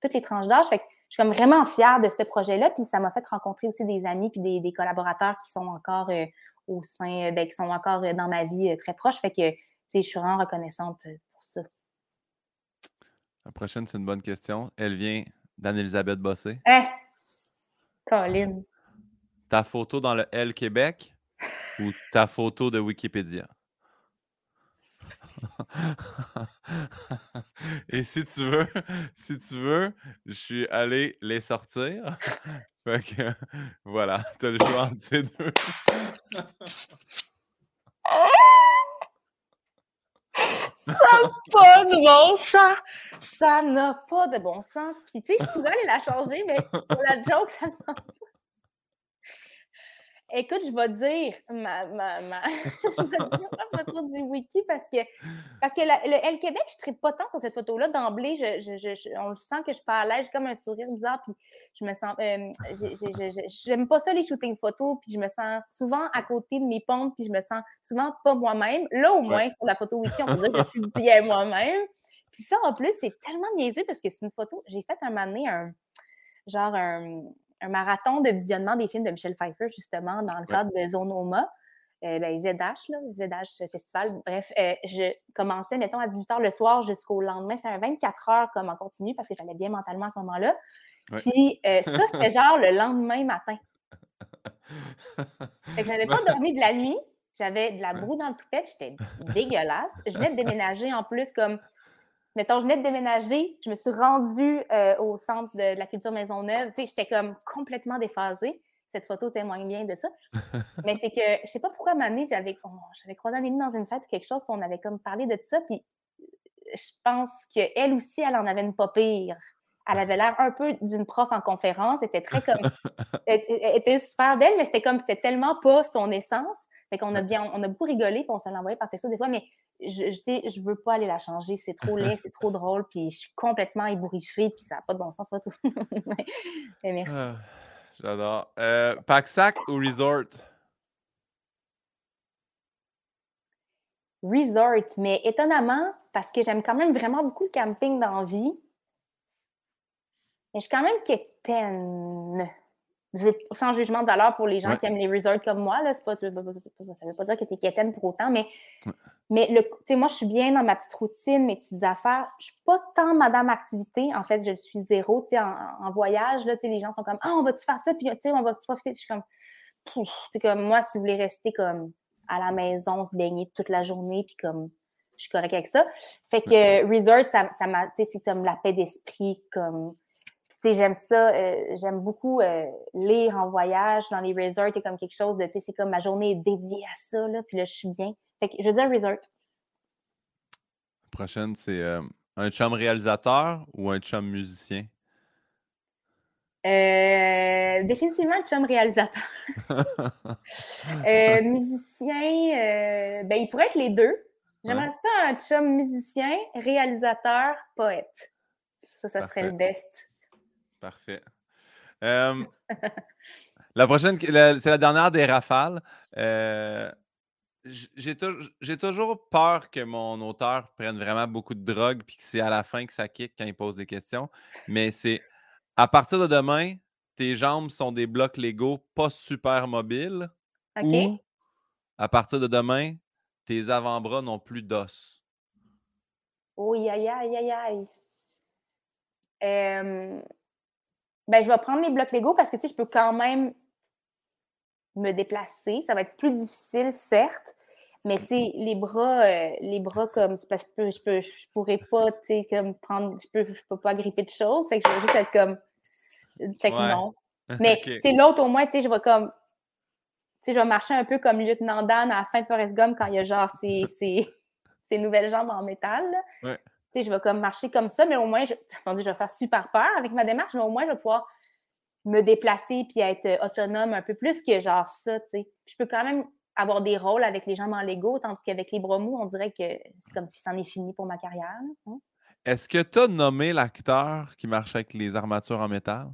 toutes les tranches d'âge. Je suis comme vraiment fière de ce projet-là. Puis ça m'a fait rencontrer aussi des amis puis des, collaborateurs qui sont encore euh, au sein, euh, ben, qui sont encore euh, dans ma vie très proche. Fait que, je suis vraiment reconnaissante pour ça. La prochaine, c'est une bonne question. Elle vient d'Anne-Elisabeth Bossé. Hein? Colin. Ta photo dans le L Québec ou ta photo de Wikipédia? Et si tu veux, si tu veux, je suis allé les sortir. Fait que voilà, t'as le choix entre ces deux. Ça n'a pas de bon sens! Ça n'a pas de bon sens. Puis, tu sais, je pourrais aller la changer, mais pour la joke, ça n'a pas. Écoute, je vais dire ma, ma, ma... photo du wiki parce que, parce que le L Québec, je ne pas tant sur cette photo-là. D'emblée, je, je, on le sent que je suis pas à l'aise, j'ai comme un sourire bizarre, puis je me sens. Euh, j'aime pas ça les shootings photos, puis je me sens souvent à côté de mes pompes, puis je me sens souvent pas moi-même. Là, au moins, sur la photo wiki, on peut dire que je suis bien moi-même. Puis ça, en plus, c'est tellement niaiseux parce que c'est une photo. J'ai fait un moment donné un genre un un marathon de visionnement des films de Michel Pfeiffer, justement, dans le cadre de Zonoma. Euh, ben, ZH, là, ZH Festival. Bref, euh, je commençais, mettons, à 18 h le soir jusqu'au lendemain. C'était un 24 heures comme en continu parce que j'allais bien mentalement à ce moment-là. Puis euh, ça, c'était genre le lendemain matin. Fait que j'avais pas dormi de la nuit. J'avais de la boue dans le toupette. J'étais dégueulasse. Je venais de déménager en plus comme mettons, je venais de déménager, je me suis rendue euh, au centre de, la culture Maisonneuve. Tu sais, j'étais comme complètement déphasée. Cette photo témoigne bien de ça. Mais c'est que, je sais pas pourquoi, à j'avais, j'avais croisé un ami dans une fête ou quelque chose, puis on avait comme parlé de ça, puis je pense qu'elle aussi, elle en avait une pas pire. Elle avait l'air un peu d'une prof en conférence, elle était très comme, elle, était super belle, mais c'était comme, c'était tellement pas son essence. Fait qu'on a bien, on a beaucoup rigolé, puis on se l'envoyait par texto des fois, mais je, je, je veux pas aller la changer, c'est trop laid, c'est trop drôle, puis je suis complètement ébouriffée, puis ça n'a pas de bon sens, pas tout. merci. Ah, j'adore. Euh, Pack-sac ou resort? Resort, mais étonnamment, parce que j'aime quand même vraiment beaucoup le camping dans la vie, mais je suis quand même quétaine sans jugement de valeur pour les gens qui aiment les resorts comme moi, là, pas, ça ne veut pas dire que tu es quétaine pour autant, mais, mais le, moi, je suis bien dans ma petite routine, mes petites affaires. Je ne suis pas tant madame activité. En fait, je suis zéro. En, en voyage, là, les gens sont comme Ah, on va-tu faire ça? Puis on va-tu profiter? je suis comme, comme moi, si vous voulez rester comme à la maison, se baigner toute la journée, puis comme suis correcte avec ça. Fait que resort, ça, ça c'est comme la paix d'esprit, comme j'aime ça, euh, j'aime beaucoup euh, lire en voyage dans les resorts, c'est comme quelque chose de, tu sais, c'est comme ma journée est dédiée à ça, là, puis là, je suis bien. Fait que je veux dire resort. prochaine, c'est euh, un chum réalisateur ou un chum musicien? définitivement un chum réalisateur. musicien, ben, il pourrait être les deux. J'aimerais ça un chum musicien, réalisateur, poète. Ça, ça serait le best. Parfait. la prochaine, c'est la dernière des rafales. Euh, j'ai, toujours peur que mon auteur prenne vraiment beaucoup de drogue puis que c'est à la fin que ça kick quand il pose des questions. Mais c'est à partir de demain, tes jambes sont des blocs Lego pas super mobiles. Ou à partir de demain, tes avant-bras n'ont plus d'os? Oui, aïe, aïe, aïe, aïe ben, je vais prendre mes blocs Lego parce que, tu sais, je peux quand même me déplacer. Ça va être plus difficile, certes, mais, tu sais, les bras, euh, les bras comme, parce que je, peux, je, pourrais pas, tu sais, comme prendre, je peux, je peux pas gripper de choses. Fait que je vais juste être comme, fait que non. Mais, tu sais, l'autre, au moins, tu sais, je vais comme, tu sais, je vais marcher un peu comme Lieutenant Dan à la fin de Forrest Gump quand il y a genre ses, ses, nouvelles jambes en métal. Ouais je vais comme marcher comme ça, mais au moins, je, je vais faire super peur avec ma démarche, mais au moins, je vais pouvoir me déplacer puis être euh, autonome un peu plus que genre ça, tu sais. Je peux quand même avoir des rôles avec les jambes en Lego, tandis qu'avec les bras mous, on dirait que c'est comme si c'en est fini pour ma carrière. Hein. Est-ce que tu as nommé l'acteur qui marche avec les armatures en métal?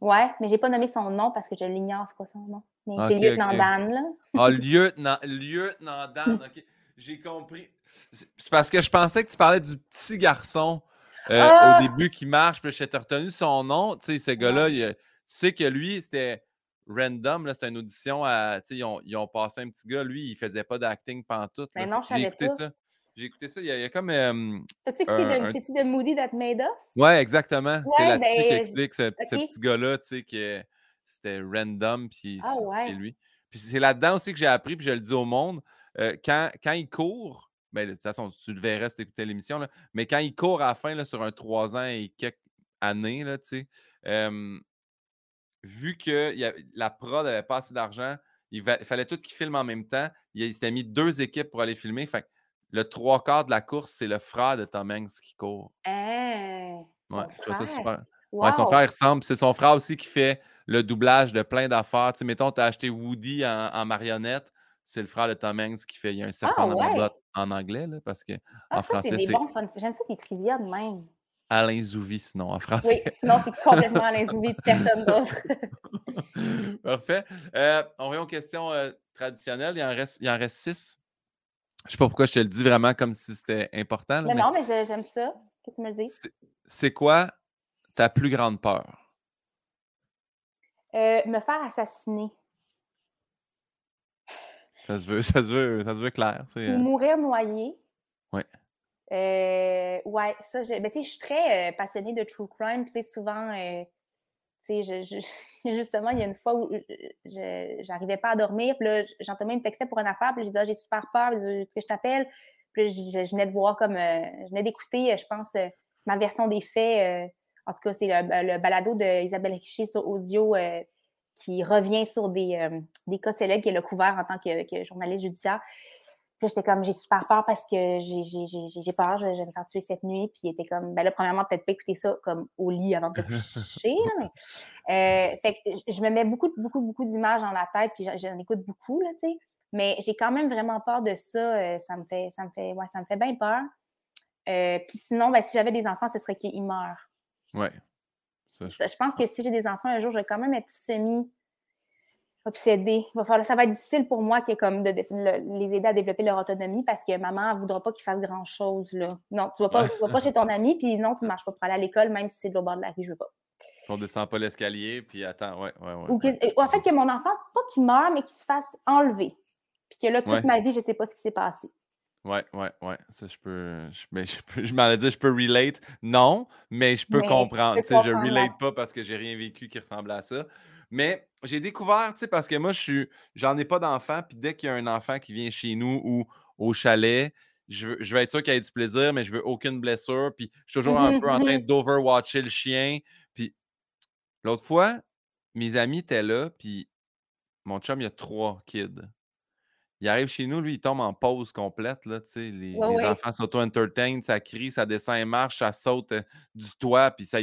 Ouais, mais j'ai pas nommé son nom parce que je l'ignore, c'est quoi son nom? Mais c'est Lieutenant Dan, là. ah, Lieutenant, Lieutenant Dan, OK. J'ai compris. C'est parce que je pensais que tu parlais du petit garçon euh, au ah! début qui marche, puis j'ai retenu son nom. Tu sais, ce gars-là, tu sais que lui, c'était random, c'était une audition à. Tu sais, ils ont, ils ont, passé un petit gars, lui, il faisait pas d'acting pantoute. Mais non, je savais écouté pas. ça. J'ai écouté ça. Il y a, il y a comme. T'as-tu écouté de, de Moody That Made Us? Ouais, exactement. c'est la ben, qui explique ce, petit gars-là, tu sais, que c'était random, puis ah, c'est lui. Puis c'est là-dedans aussi que j'ai appris, puis je le dis au monde, euh, quand, quand il court, ben, de toute façon, tu le verrais si tu écoutais l'émission, mais quand il court à la fin là, sur un 3 ans et quelques années, là, vu que y a, la prod n'avait pas assez d'argent, il, fallait tout qu'il filme en même temps. Il, s'était mis deux équipes pour aller filmer. Fait le trois quarts de la course, c'est le frère de Tom Hanks qui court. Hein? ouais, je trouve ça super. son frère ressemble. C'est son frère aussi qui fait le doublage de plein d'affaires. Tu sais, mettons, tu as acheté Woody en marionnette c'est le frère de Tom Hanks qui fait Il y a un serpent ah, dans botte en anglais, là, parce que ah, en français, c'est. J'aime ça, des trivia de même. Alain Zouvi, sinon, en français. Oui, sinon, c'est complètement Alain Zouvi, personne d'autre. Parfait. Euh, on revient aux questions euh, traditionnelles. Il en, reste, il en reste six. Je ne sais pas pourquoi je te le dis vraiment comme si c'était important. mais, non, mais j'aime ça que tu me le dises. C'est quoi ta plus grande peur? Euh, me faire assassiner. Ça se veut, ça se veut, ça se veut clair. Ou euh. mourir noyé. Oui. Euh, ouais, ça, je, ben, je suis très euh, passionnée de true crime. Puis, souvent, tu sais, justement, il y a une fois où je n'arrivais pas à dormir. Puis là, j'entendais une texte pour une affaire. Puis j'ai dit, ah, j'ai super peur. que je t'appelle? Puis je, venais de voir comme, je venais d'écouter, je pense, ma version des faits. en tout cas, c'est le, balado d'Isabelle Richer sur audio qui revient sur des, euh, des cas célèbres qu'elle a couvert en tant que, journaliste judiciaire. Puis j'étais comme, j'ai super peur parce que j'ai peur, je, vais me faire tuer cette nuit. Puis il était comme, ben là, premièrement, peut-être pas écouter ça comme au lit avant de te coucher. Euh, fait que je me mets beaucoup, beaucoup, beaucoup d'images dans la tête, puis j'en écoute beaucoup, là, tu sais. Mais j'ai quand même vraiment peur de ça. Euh, ça me fait, ça me fait, ouais, ça me fait bien peur. puis sinon, ben, si j'avais des enfants, ce serait qu'ils meurent. Ouais je... pense que si j'ai des enfants un jour, je vais quand même être semi obsédée. ça va être difficile pour moi qui est comme de, les aider à développer leur autonomie parce que maman ne voudra pas qu'ils fassent grand chose. Là. Non, tu ne vas, pas, vas pas chez ton ami, puis non, tu ne marches pas pour aller à l'école, même si c'est de l'autre bord de la rue, je veux pas. On descend pas l'escalier, puis attends, ouais, ouais, ouais. Ou, en fait, que mon enfant, pas qu'il meure, mais qu'il se fasse enlever. Puis que là, toute ma vie, je ne sais pas ce qui s'est passé. Ouais, ouais, ouais. Ça, je peux. Je, mais je peux, je m'en dit, je peux relate. Non, mais je peux comprendre. Je, je relate pas parce que j'ai rien vécu qui ressemble à ça. Mais j'ai découvert, tu sais, parce que moi, je suis. J'en ai pas d'enfant, puis dès qu'il y a un enfant qui vient chez nous ou au chalet, je veux, je veux être sûr qu'il y ait du plaisir, mais je veux aucune blessure. Puis je suis toujours un peu en train d'overwatcher le chien. Puis l'autre fois, mes amis étaient là, puis mon chum, il a trois kids. Il arrive chez nous, lui, il tombe en pause complète. Là, les, Ouais, les ouais. enfants s'auto-entertain, ça crie, ça descend et marche, ça saute euh, du toit, puis ça.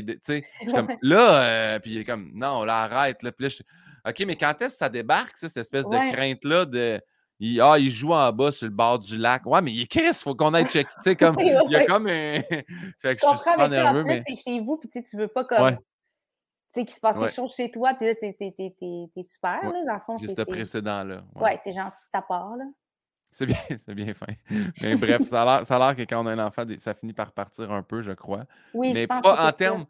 comme là, euh, puis il est comme non, là, arrête. Là. Puis là, je suis, OK, mais quand est-ce que ça débarque, ça, cette espèce Ouais. de crainte-là de. Il, ah, il joue en bas sur le bord du lac? Ouais, mais il est Chris, faut qu'on aille checker. Tu sais, comme. Oui, oui, Il y a oui. comme un. fait que Je je suis nerveux, mais. c'est chez vous, puis tu veux pas comme, Ouais, tu sais, qu'il se passe ouais, quelque chose chez toi, puis là, t'es t'es- t'es- t'es- t'es super, ouais. là, dans le fond, c'est, précédent-là. Ouais. ouais, c'est gentil de ta part, là. C'est bien, c'est bien fin. Mais bref, ça a l'air- ça a l'air que quand on a un enfant, ça finit par partir un peu, je crois. Oui, je Mais pense que pas c'est en termes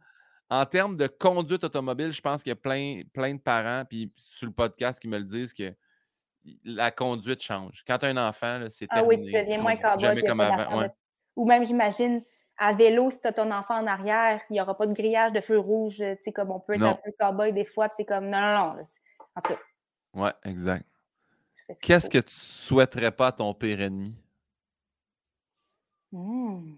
en termes de conduite automobile, je pense qu'il y a plein, plein de parents, puis sur le podcast, qui me le disent que la conduite change. Quand tu as un enfant, là, c'est Ah oui, tu terminé. Deviens moins cowboy, jamais comme avant. Ouais. Ou même, j'imagine, à vélo, si tu as ton enfant en arrière, il n'y aura pas de grillage de feu rouge, tu sais, comme on peut être un peu cowboy des fois, c'est comme, non, non, non. c'est- En tout cas, Ouais, exact. Qu'est-ce que tu souhaiterais pas à ton pire ennemi? Hmm.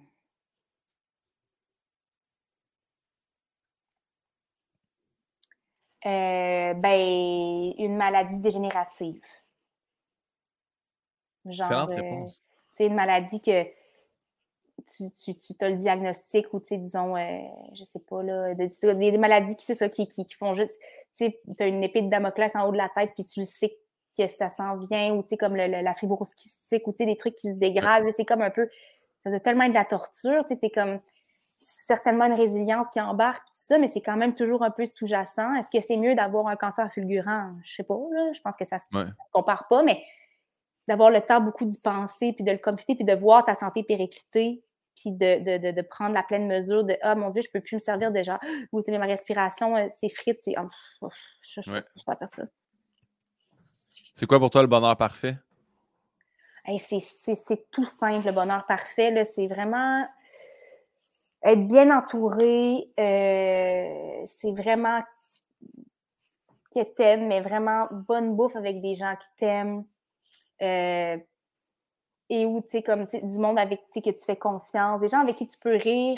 Euh, ben, une maladie dégénérative. Genre, Excellente euh, réponse. sais, une maladie que tu, tu, tu as le diagnostic ou, tu sais, disons, euh, je sais pas, là, des, maladies qui, c'est ça, qui, qui, qui font juste, tu sais, tu as une épée de Damoclès en haut de la tête, puis tu le sais que ça s'en vient, ou, tu sais, comme le- le- la fibrose kystique, ou, tu sais, des trucs qui se dégradent, c'est comme un peu, ça doit tellement être de la torture, tu sais, t'es comme, certainement une résilience qui embarque, tout ça, mais c'est quand même toujours un peu sous-jacent. Est-ce que c'est mieux d'avoir un cancer fulgurant? Je sais pas, là, je pense que ça se, Ouais. ça se compare pas, mais d'avoir le temps beaucoup d'y penser, puis de le computer, puis de voir ta santé péricliter, puis de, de, de, prendre la pleine mesure de Ah mon Dieu, je peux plus me servir déjà, ou ma respiration euh, c'est pff, je, je, Ouais. je. C'est quoi pour toi le bonheur parfait? Hey, c'est- c'est c'est tout simple, le bonheur parfait, c'est vraiment être bien entouré, euh, c'est vraiment que t'aimes, mais vraiment bonne bouffe avec des gens qui t'aiment. euh, et où, tu sais, comme du monde avec que tu fais confiance, des gens avec qui tu peux rire,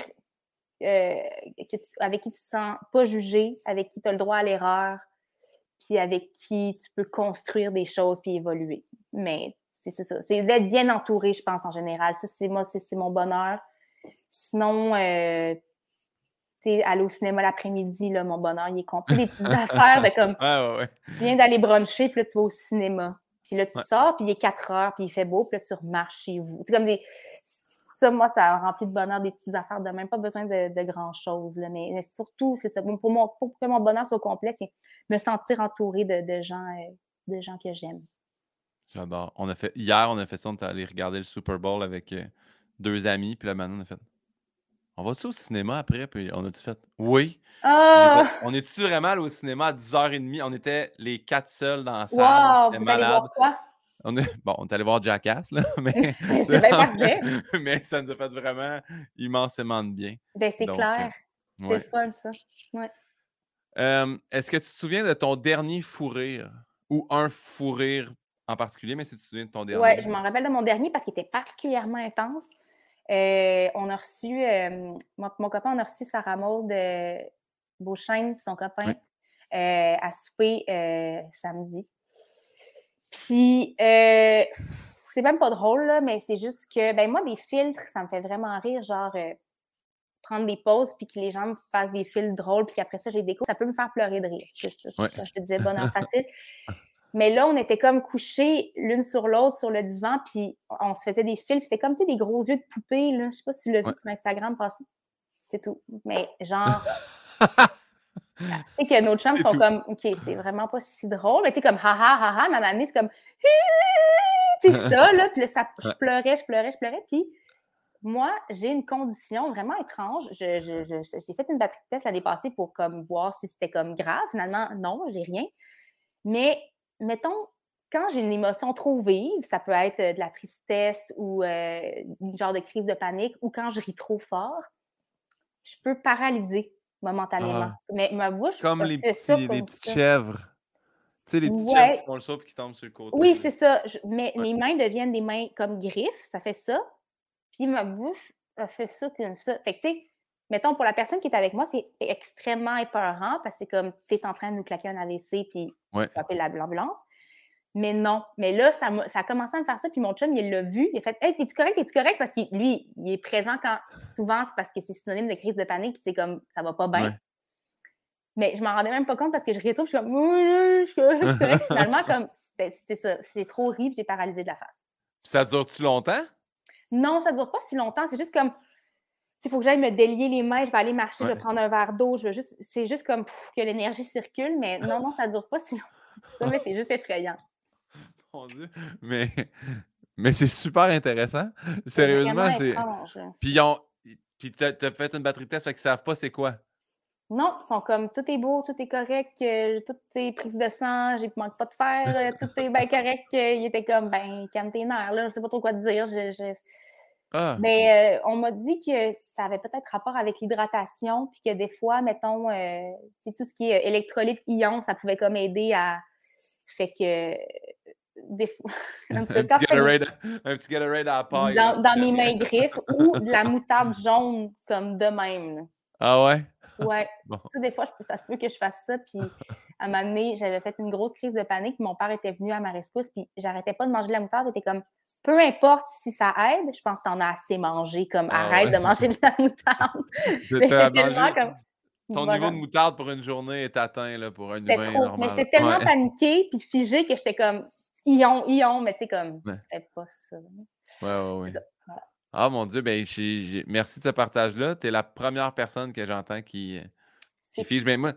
euh, que tu- avec qui tu te sens pas jugé, avec qui tu as le droit à l'erreur, puis avec qui tu peux construire des choses puis évoluer. Mais c'est ça. C'est d'être bien entouré, je pense, en général. Ça, c'est moi, c'est mon bonheur. Sinon, euh, aller au cinéma l'après-midi, mon bonheur, il est compris. Des petites affaires de comme ouais, ouais. tu viens d'aller bruncher, puis là, tu vas au cinéma. Puis là, tu Ouais. sors, puis il est 4 heures, puis il fait beau, puis là, tu remarches chez vous. C'est comme des. Ça, moi, ça remplit de bonheur des petites affaires de même. Pas besoin de, de grand-chose, là, mais, mais surtout, c'est ça. Pour, mon, pour que mon bonheur soit complet, c'est me sentir entouré de, de gens, euh, de gens que j'aime. J'adore. On a fait, hier, on a fait ça, on est allé regarder le Super Bowl avec euh, deux amis, puis là, maintenant, on a fait On va-tu au cinéma après? Puis on a-tu fait Oui. Ah! fait, on est-tu vraiment allé au cinéma à 10h30? On était les quatre seuls dans la salle. Wow! Allez malade. voir quoi? On est, bon, on est allé voir Jackass, là, mais, C'est bien parfait. mais ça nous a fait vraiment immensément de bien. Ben, c'est clair. euh, C'est ouais. fun, ça. Ouais. Euh, Est-ce que tu te souviens de ton dernier fou rire? Ou un fou rire en particulier, mais si tu te souviens de ton dernier. Ouais, je m'en rappelle de mon dernier parce qu'il était particulièrement intense. Euh, on a reçu, euh, mon copain, on a reçu Sarah Maud euh, Beauchesne, son copain, Oui. euh, à souper samedi. Puis, c'est même pas drôle, là, mais c'est juste que, ben moi, des filtres, ça me fait vraiment rire, genre prendre des pauses, puis que les gens me fassent des filtres drôles, puis qu'après ça, j'ai des cours, ça peut me faire pleurer de rire. C'est ça, Ouais. je te disais bonheur facile. Mais là, on était comme couchés l'une sur l'autre sur le divan, puis on se faisait des fils. C'était comme, tu sais, des gros yeux de poupée, là. Je sais pas si tu l'as Ouais. vu sur Instagram passer. C'est tout. Mais genre, tu sais que nos chums C'est sont tout. comme, OK, c'est vraiment pas si drôle. Mais tu sais, comme, haha, haha, ma mamie, c'est comme, sais, ça, là. Puis là, ça, je pleurais, je pleurais, je pleurais. Puis moi, j'ai une condition vraiment étrange. Je- je- je- J'ai fait une batterie de test l'année passée pour comme voir si c'était comme grave. Finalement, non, j'ai rien. Mais mettons, quand j'ai une émotion trop vive, ça peut être euh, de la tristesse ou euh, une genre de crise de panique, ou quand je ris trop fort, je peux paralyser momentanément. Ah. Mais ma bouche, Comme les, ça petits, les petites ça. chèvres. Tu sais, les petites Ouais. chèvres qui font le saut et qui tombent sur le côté. Oui, c'est ça. Je- mais Ouais. mes mains deviennent des mains comme griffes, ça fait ça. Puis ma bouche a fait ça comme ça. Fait que, tu sais, mettons, pour la personne qui est avec moi, c'est extrêmement épeurant parce que c'est comme, tu es en train de nous claquer un AVC, puis ouais. appeler l'ambulance. Mais non. Mais là, ça, ça, a commencé à me faire ça. Puis mon chum, il l'a vu. Il a fait Hey, t'es-tu correct? T'es-tu correct? Parce que lui, il est présent quand. Souvent, c'est parce que c'est synonyme de crise de panique. Puis c'est comme, ça va pas bien. Mais je m'en rendais même pas compte parce que je trop. je suis comme, je suis correct. Finalement, comme, c'était ça. J'ai trop ri. j'ai paralysé de la face. Ça dure-tu longtemps? Non, ça dure pas si longtemps. C'est juste comme. Il faut que j'aille me délier les mains, je vais aller marcher, je vais prendre un verre d'eau, je juste. C'est juste comme que l'énergie circule, mais non, non, ça dure pas si longtemps. mais c'est juste effrayant. Mon Dieu. Mais, mais c'est super intéressant. Sérieusement, c'est. Puis, ont... Puis tu as fait une batterie de test, fait qu'ils savent pas c'est quoi. Non, ils sont comme tout est beau, tout est correct, euh, tout est prise de sang, j'ai manque pas de fer, euh, tout est bien correct. Euh, il était comme ben calme tes nerfs, là, je sais pas trop quoi te dire. Ah. Mais on m'a dit que ça avait peut-être rapport avec l'hydratation, puis que des fois, mettons, tout ce qui est électrolyte ion, ça pouvait comme aider à. Fait que des fois. un, petit Gatorade, à la paille. Dans, dans mes mains griffes ou de la moutarde jaune comme de même. Ah ouais? Ouais. Ça, des fois, ça se peut que je fasse ça. Puis à un moment donné, j'avais fait une grosse crise de panique. Mon père était venu à ma rescousse. Puis j'arrêtais pas de manger de la moutarde. J'étais comme, peu importe si ça aide, je pense que t'en as assez mangé. Comme, ah arrête de manger de la moutarde. j'étais tellement comme ton niveau de moutarde pour une journée est atteint là, pour un humain normal. Mais j'étais tellement paniquée puis figée que j'étais comme Ion, Ion, mais tu sais, comme, ouais. pas ça. Ouais, ouais, ouais. Ah mon Dieu, ben, merci de ce partage-là. Tu es la première personne que j'entends qui fiche. Mais moi,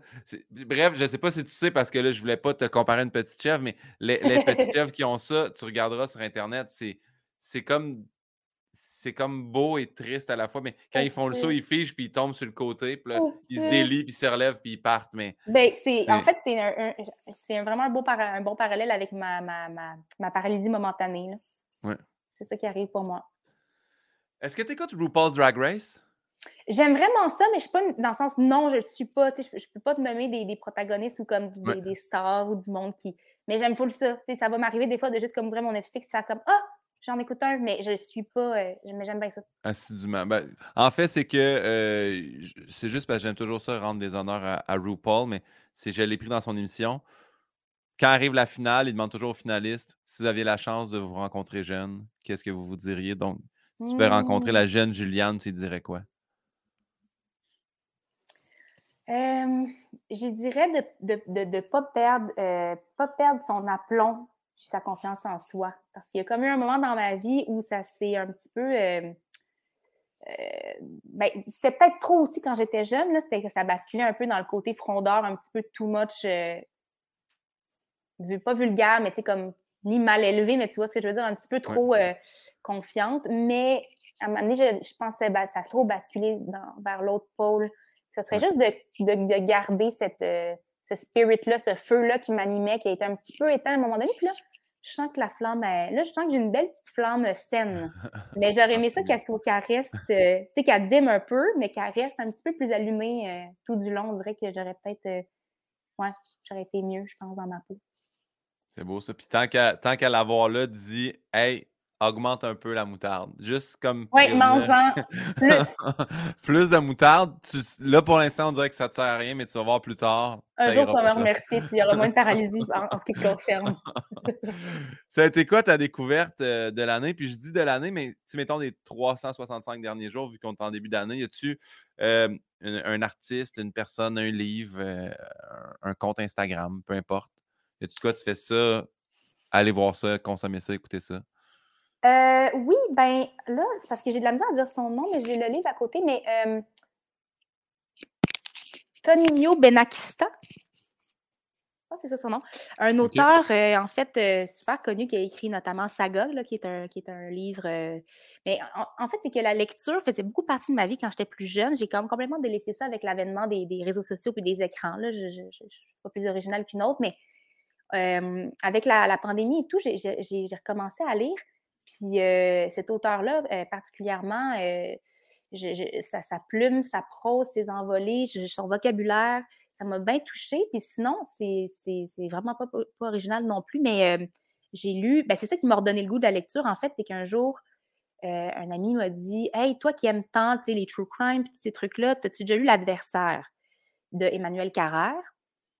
bref, je ne sais pas si tu sais, parce que là, je ne voulais pas te comparer à une petite chèvre, mais les, les petites chèvres qui ont ça, tu regarderas sur Internet, c'est comme c'est comme beau et triste à la fois. Mais quand ils font le saut, ils figent, puis ils tombent sur le côté, puis là, ils se délient, puis ils se relèvent, puis ils partent. Mais ben, en fait, c'est un, vraiment un, beau un bon parallèle avec ma, ma, ma, paralysie momentanée. Ouais. C'est ça qui arrive pour moi. Est-ce que tu écoutes RuPaul's Drag Race? J'aime vraiment ça, mais je suis pas dans le sens non, je ne suis pas. Je, ne peux pas te nommer des, des protagonistes ou comme des, stars ou du monde qui. Mais j'aime full ça. ça va m'arriver des fois de juste comme ouvrir mon Netflix faire comme Ah, J'en écoute un, mais je ne suis pas. Euh, mais j'aime bien ça. Assidûment. Ben, en fait, c'est que euh, c'est juste parce que j'aime toujours ça, rendre des honneurs à, RuPaul, mais c'est je l'ai pris dans son émission. Quand arrive la finale, il demande toujours aux finalistes si vous aviez la chance de vous rencontrer jeune, qu'est-ce que vous vous diriez? Donc, si tu pouvais rencontrer la mmh. jeune Juliane, tu dirais quoi? Je dirais de ne de, pas, perdre, euh, pas perdre son aplomb sa confiance en soi. Parce qu'il y a comme eu un moment dans ma vie où ça s'est un petit peu. Euh, euh, ben, c'était peut-être trop aussi quand j'étais jeune, c'était que ça basculait un peu dans le côté frondeur, un petit peu too much, euh, pas vulgaire, mais tu sais, comme ni mal élevé, mais tu vois ce que je veux dire, un petit peu trop confiante. Mais à un moment donné, je, pensais que ça a trop basculé vers l'autre pôle. Ce serait juste de garder cette ce spirit-là, ce feu-là qui m'animait, qui a été un petit peu éteint à un moment donné. Puis là, je sens que la flamme, là, je sens que j'ai une belle petite flamme saine. Mais j'aurais aimé ça qu'elle soit, reste, euh, tu sais, qu'elle dîme un peu, mais qu'elle reste un petit peu plus allumée euh, tout du long. On dirait que j'aurais peut-être, euh, ouais, j'aurais été mieux, je pense, dans ma peau. C'est beau ça. Puis tant qu'à l'avoir là, dis, hey, augmente un peu la moutarde. Juste comme. Oui, mangeant plus. plus de moutarde. là, pour l'instant, on dirait que ça ne te sert à rien, mais tu vas voir plus tard. Un jour, tu vas me remercier. Il y aura moins de paralysie en, ce qui te concerne. ça a été quoi ta découverte euh, de l'année? Puis je dis de l'année, mais si mettons les 365 derniers jours, vu qu'on est en début d'année, y a-tu euh, un, artiste, une personne, un livre, euh, un, compte Instagram, peu importe? Y a-tu quoi, tu fais ça? Allez voir ça, consommer ça, écouter ça? Euh, oui, ben là, c'est parce que j'ai de la misère à dire son nom, mais j'ai le livre à côté, mais euh, Tonino Benakista. Ah, c'est ça son nom. Un auteur, euh, en fait, super connu qui a écrit notamment Saga, qui, est un, qui est un livre. mais en, fait, c'est que la lecture faisait beaucoup partie de ma vie quand j'étais plus jeune. J'ai comme complètement délaissé ça avec l'avènement des, réseaux sociaux et des écrans. Là. Je ne suis pas plus originale qu'une autre, mais avec la, la, pandémie et tout, j'ai recommencé à lire. Puis cet auteur-là, particulièrement, sa, plume, sa prose, ses envolées, son vocabulaire, ça m'a bien touchée. Puis sinon, c'est vraiment pas, original non plus, mais j'ai lu, ben, c'est ça qui m'a redonné le goût de la lecture, en fait, c'est qu'un jour, un ami m'a dit Hey, toi qui aimes tant les true crime, tous ces trucs-là, as-tu déjà lu L'adversaire de Emmanuel Carrère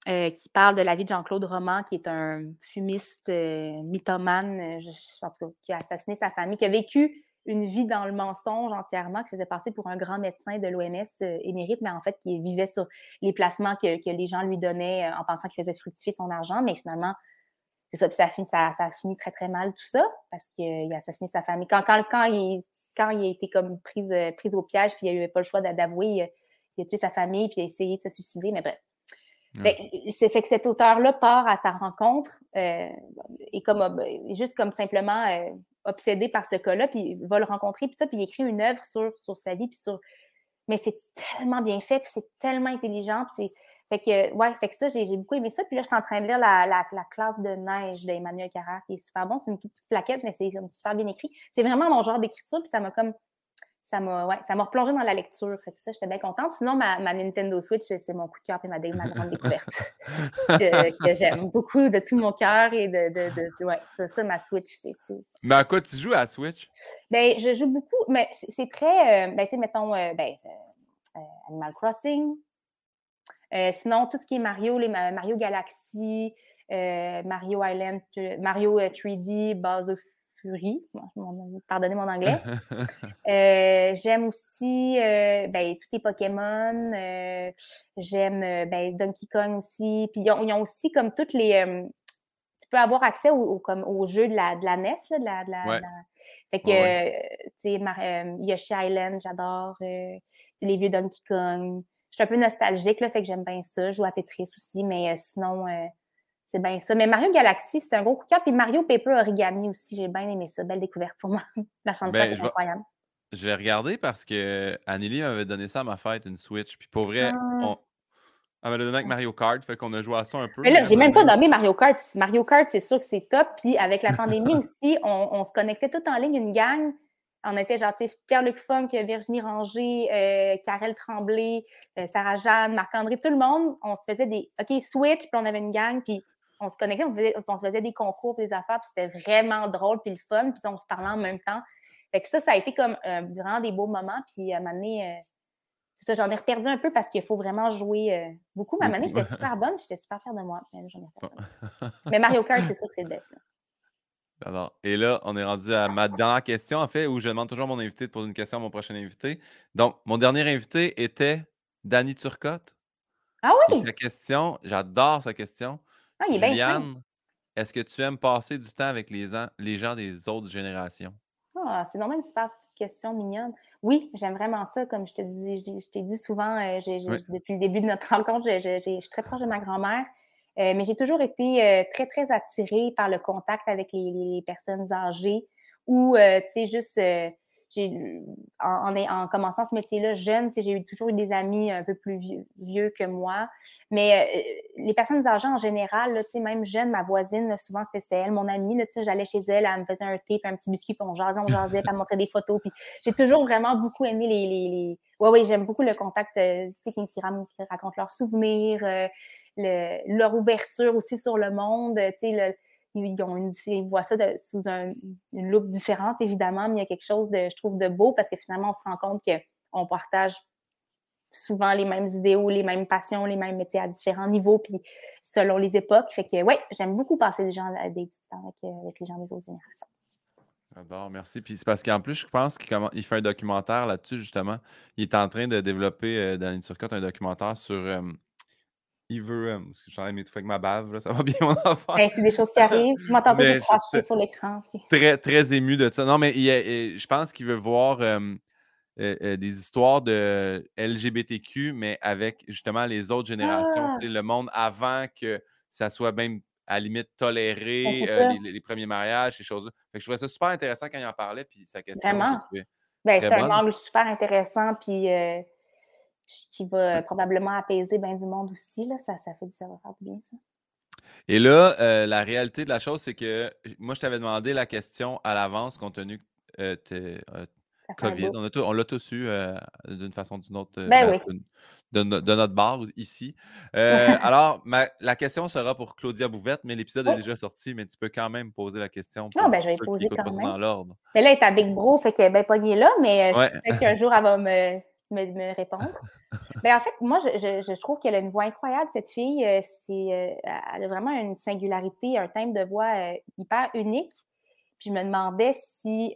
qui parle de la vie de Jean-Claude Roman, qui est un fumiste mythomane, en tout cas, qui a assassiné sa famille, qui a vécu une vie dans le mensonge entièrement, qui faisait passer pour un grand médecin de l'OMS euh, émérite, mais en fait qui vivait sur les placements que, les gens lui donnaient euh, en pensant qu'il faisait fructifier son argent. Mais finalement, ça, ça, ça, ça, a fini très, très mal tout ça, parce qu'il a assassiné sa famille. Quand, il, quand il a été comme prise, euh, prise au piège, puis il n'a eu pas le choix d'avouer, il, a tué sa famille, puis il a essayé de se suicider, mais bref. C'est fait que cet auteur-là part à sa rencontre et comme juste comme simplement obsédé par ce cas-là, puis il va le rencontrer, puis ça, puis il écrit une œuvre sur, sur sa vie, puis sur. Mais c'est tellement bien fait, puis c'est tellement intelligent, puis. Fait que, ouais, fait que ça, j'ai beaucoup aimé ça. Puis là, je suis en train de lire la, la, classe de neige d'Emmanuel Carrère, qui est super bon. C'est une petite plaquette, mais c'est super bien écrit. C'est vraiment mon genre d'écriture, puis ça m'a comme ça m'a ouais, ça m'a replongé dans la lecture. Fait que ça, j'étais bien contente. Sinon, ma, ma Nintendo Switch, c'est mon coup de cœur et ma, ma grande découverte. que, j'aime beaucoup de tout mon cœur et de, de, de, ouais, ça, ça, ma Switch, c'est. Mais à quoi tu joues à Switch? Ben, je joue beaucoup, mais c'est très, euh, ben, tu sais, mettons, euh, ben, euh, Animal Crossing. sinon, tout ce qui est Mario, les Mario Galaxy, Mario Island, Mario 3D, Base of pardonnez mon anglais. Euh, j'aime aussi euh, ben, tous les Pokémon. Euh, j'aime ben, Donkey Kong aussi. Puis ils ont, aussi comme toutes les. tu peux avoir accès au, comme, au jeu de la, de la NES. Là, de la, de la, Fait que, tu sais, Yoshi Island, j'adore. les vieux Donkey Kong. Je suis un peu nostalgique, là, fait que j'aime bien ça. Je joue à Tetris aussi, mais sinon, c'est bien ça. Mais Mario Galaxy, c'est un gros coup de cœur. Puis Mario Paper Origami aussi, j'ai bien aimé ça. Belle découverte pour moi. La soundtrack ben, est incroyable. Je vais regarder parce que Anneli m'avait donné ça à ma fête, une Switch. Puis pour vrai, ah. on... elle m'avait donné avec Mario Kart, fait qu'on a joué à ça un peu. Mais là, j'ai même pas nommé Mario Kart. Mario Kart, c'est sûr que c'est top. Puis avec la pandémie aussi, on, se connectait tout en ligne, une gang. On était genre Pierre-Luc Funk, Virginie Ranger, euh, Karel Tremblay, euh, Sarah Jeanne, Marc-André, tout le monde. On se faisait des OK, Switch, puis on avait une gang, puis on se connectait, on, se faisait des concours, des affaires, puis c'était vraiment drôle, puis le fun, puis on se parlait en même temps. Fait que ça, ça a été comme euh, vraiment des beaux moments, puis à un moment donné, euh, ça, j'en ai reperdu un peu parce qu'il faut vraiment jouer euh, beaucoup. Mais à un moment donné, j'étais super bonne, j'étais super fière de moi. Mais, Mario Kart, c'est sûr que c'est le best. Et là, on est rendu à ma dernière question, en fait, où je demande toujours à mon invité de poser une question à mon prochain invité. Donc, mon dernier invité était Danny Turcotte. Ah oui? sa question, j'adore sa question. Ah, il est Juliane, est-ce que tu aimes passer du temps avec les, les gens des autres générations? Ah, c'est normalement une super question mignonne. Oui, j'aime vraiment ça. Comme je te dis, je, t'ai dit souvent, euh, depuis le début de notre rencontre, je, suis très proche de ma grand-mère. Euh, mais j'ai toujours été euh, très, très attirée par le contact avec les, les personnes âgées ou, tu sais, juste en, en, commençant ce métier-là jeune, j'ai toujours eu des amis un peu plus vieux, que moi. Mais euh, les personnes âgées en général, même jeune, ma voisine, souvent c'était elle, mon amie. J'allais chez elle, elle me faisait un thé, un petit biscuit, puis on jasait, on jasait, elle me montrait des photos. Puis j'ai toujours vraiment beaucoup aimé les. les, les... Oui, oui, j'aime beaucoup le contact, euh, tu sais, qui, racontent leurs souvenirs, euh, leur ouverture aussi sur le monde, tu sais, le ils, ont voient ça sous une loupe différente, évidemment, mais il y a quelque chose de, je trouve, de beau parce que finalement, on se rend compte qu'on partage souvent les mêmes idéaux, les mêmes passions, les mêmes métiers à différents niveaux, puis selon les époques. Fait que, ouais, j'aime beaucoup passer des, gens, des temps avec, euh, avec les gens des autres générations. J'adore, merci. Puis c'est parce qu'en plus, je pense qu'il fait un documentaire là-dessus, justement. Il est en train de développer euh, dans une surcote un documentaire sur euh, il veut. Euh, parce que j'en ai mis tout avec ma bave, là, ça va bien mon. Ben, c'est des choses qui arrivent. Je m'entends toujours cracher sur l'écran. Très, très ému de ça. Non, mais il, je pense qu'il veut voir euh, euh, des histoires de LGBTQ, mais avec justement les autres générations. Ah! Le monde avant que ça soit même à la limite toléré, ben, les, premiers mariages, ces choses-là. je trouvais ça super intéressant quand il en parlait, puis sa question. Vraiment? Ben, c'est un angle super intéressant, puis qui va probablement apaiser bien du monde aussi. Là. Ça, ça, fait, ça va faire du bien, ça. Et là, euh, la réalité de la chose, c'est que moi, je t'avais demandé la question à l'avance, compte tenu que euh, tu es, COVID. On, l'a tous eu d'une façon ou d'une autre. Ben ben, de, notre base ici. alors, la question sera pour Claudia Bouvette, mais l'épisode est déjà sorti, mais tu peux quand même poser la question. Non, ben je vais poser quand même. dans l'ordre. Mais là, elle est à Big Bro, fait qu'elle est bien pognée là, mais peut-être qu'un jour, elle va me, me, répondre. ben, en fait, moi, je, je, trouve qu'elle a une voix incroyable, cette fille. C'est, elle a vraiment une singularité, un thème de voix hyper unique. Puis je me demandais si,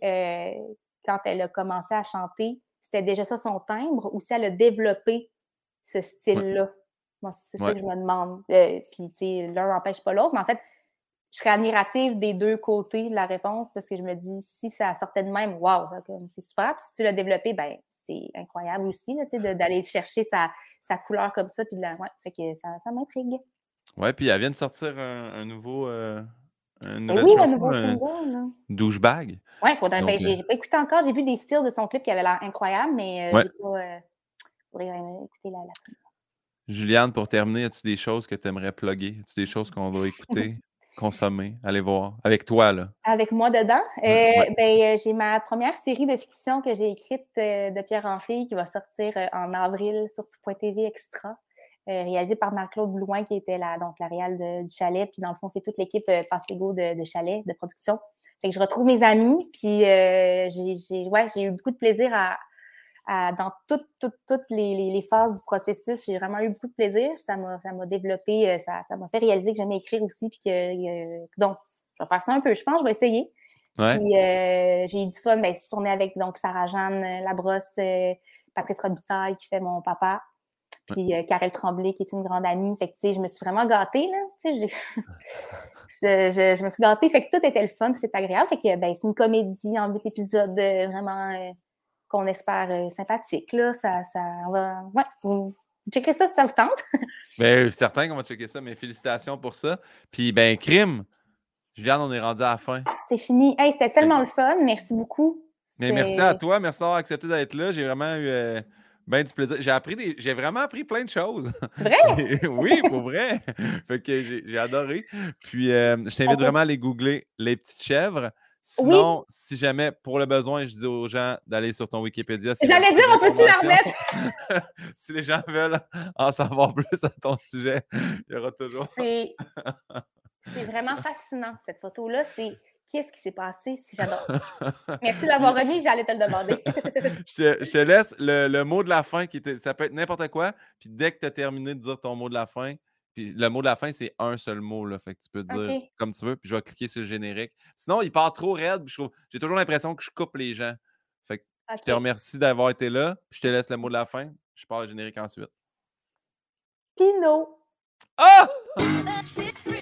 quand elle a commencé à chanter, c'était déjà ça son timbre ou si elle a développé ce style-là. Moi, c'est ça que je me demande. Euh, puis, tu sais, l'un n'empêche pas l'autre, mais en fait, je serais admirative des deux côtés de la réponse parce que je me dis, si ça sortait de même, waouh, c'est super. Puis si tu l'as développé, ben c'est incroyable aussi, d'aller chercher sa, sa, couleur comme ça. Puis de la... ouais, fait que ça, ça m'intrigue. Ouais, puis elle vient de sortir un, nouveau. Euh, une nouvelle oui, chanson, un nouveau un douchebag. Ouais, faudrait. Ben, j'ai pas écouté encore. J'ai vu des styles de son clip qui avaient l'air incroyables, mais euh, j'ai pas. Juliane, pour terminer, as-tu des choses que tu aimerais plugger? As-tu des choses qu'on va écouter, consommer, aller voir? Avec toi, là. Avec moi dedans? Euh, ben, euh, j'ai ma première série de fiction que j'ai écrite euh, de Pierre Amphi qui va sortir en avril sur TV Extra. réalisée par Marc-Claude Blouin, qui était la, donc, la réal du chalet. Puis dans le fond, c'est toute l'équipe Passego de, de chalet, de production. Fait que je retrouve mes amis, puis j'ai ouais, eu beaucoup de plaisir à, dans toutes, toutes, toutes les, phases du processus. J'ai vraiment eu beaucoup de plaisir. Ça m'a, développé, euh, ça, m'a fait réaliser que j'aimais écrire aussi. Puis que, donc, je vais faire ça un peu. Je pense, je vais essayer. Puis euh, j'ai eu du fun. Ben, je suis tournée avec donc Sarah-Jeanne euh, Labrosse, Patrice Robitaille qui fait mon papa. Puis Karel Tremblay qui est une grande amie. Fait que, tu sais, je me suis vraiment gâtée, là. je, je, me suis gâtée. Fait que tout était le fun, c'est agréable. Fait que, ben, c'est une comédie en huit épisodes vraiment qu'on espère euh, sympathique. Là. Ça, ça, on va, ouais, vous checkez ça si ça vous tente. Bien, certain qu'on va checker ça, mais félicitations pour ça. Puis, ben, crime, Juliane, on est rendu à la fin. C'est fini. Hey, c'était tellement le fun. Merci beaucoup. Mais merci à toi. Merci d'avoir accepté d'être là. J'ai vraiment eu euh, bien du plaisir. J'ai appris des... j'ai vraiment appris plein de choses. C'est vrai? oui, pour vrai. fait que j'ai adoré. Puis, euh, je t'invite vraiment à aller googler Les Petites Chèvres. Sinon, si jamais, pour le besoin, je dis aux gens d'aller sur ton Wikipédia. J'allais dire, on peut-tu la remettre? si les gens veulent en savoir plus à ton sujet, il y aura toujours. C'est vraiment fascinant, cette photo-là. C'est qu'est-ce qui s'est passé? Si j'adore. Merci de l'avoir remis, j'allais te le demander. je, te, laisse le, mot de la fin, qui était, ça peut être n'importe quoi. Puis dès que tu as terminé de dire ton mot de la fin, puis le mot de la fin, c'est un seul mot. Là, fait que tu peux dire comme tu veux. Puis je vais cliquer sur le générique. Sinon, il part trop raide. J'ai toujours l'impression que je coupe les gens. Fait que je te remercie d'avoir été là. Puis je te laisse le mot de la fin. Je parle le générique ensuite. Pino. Ah!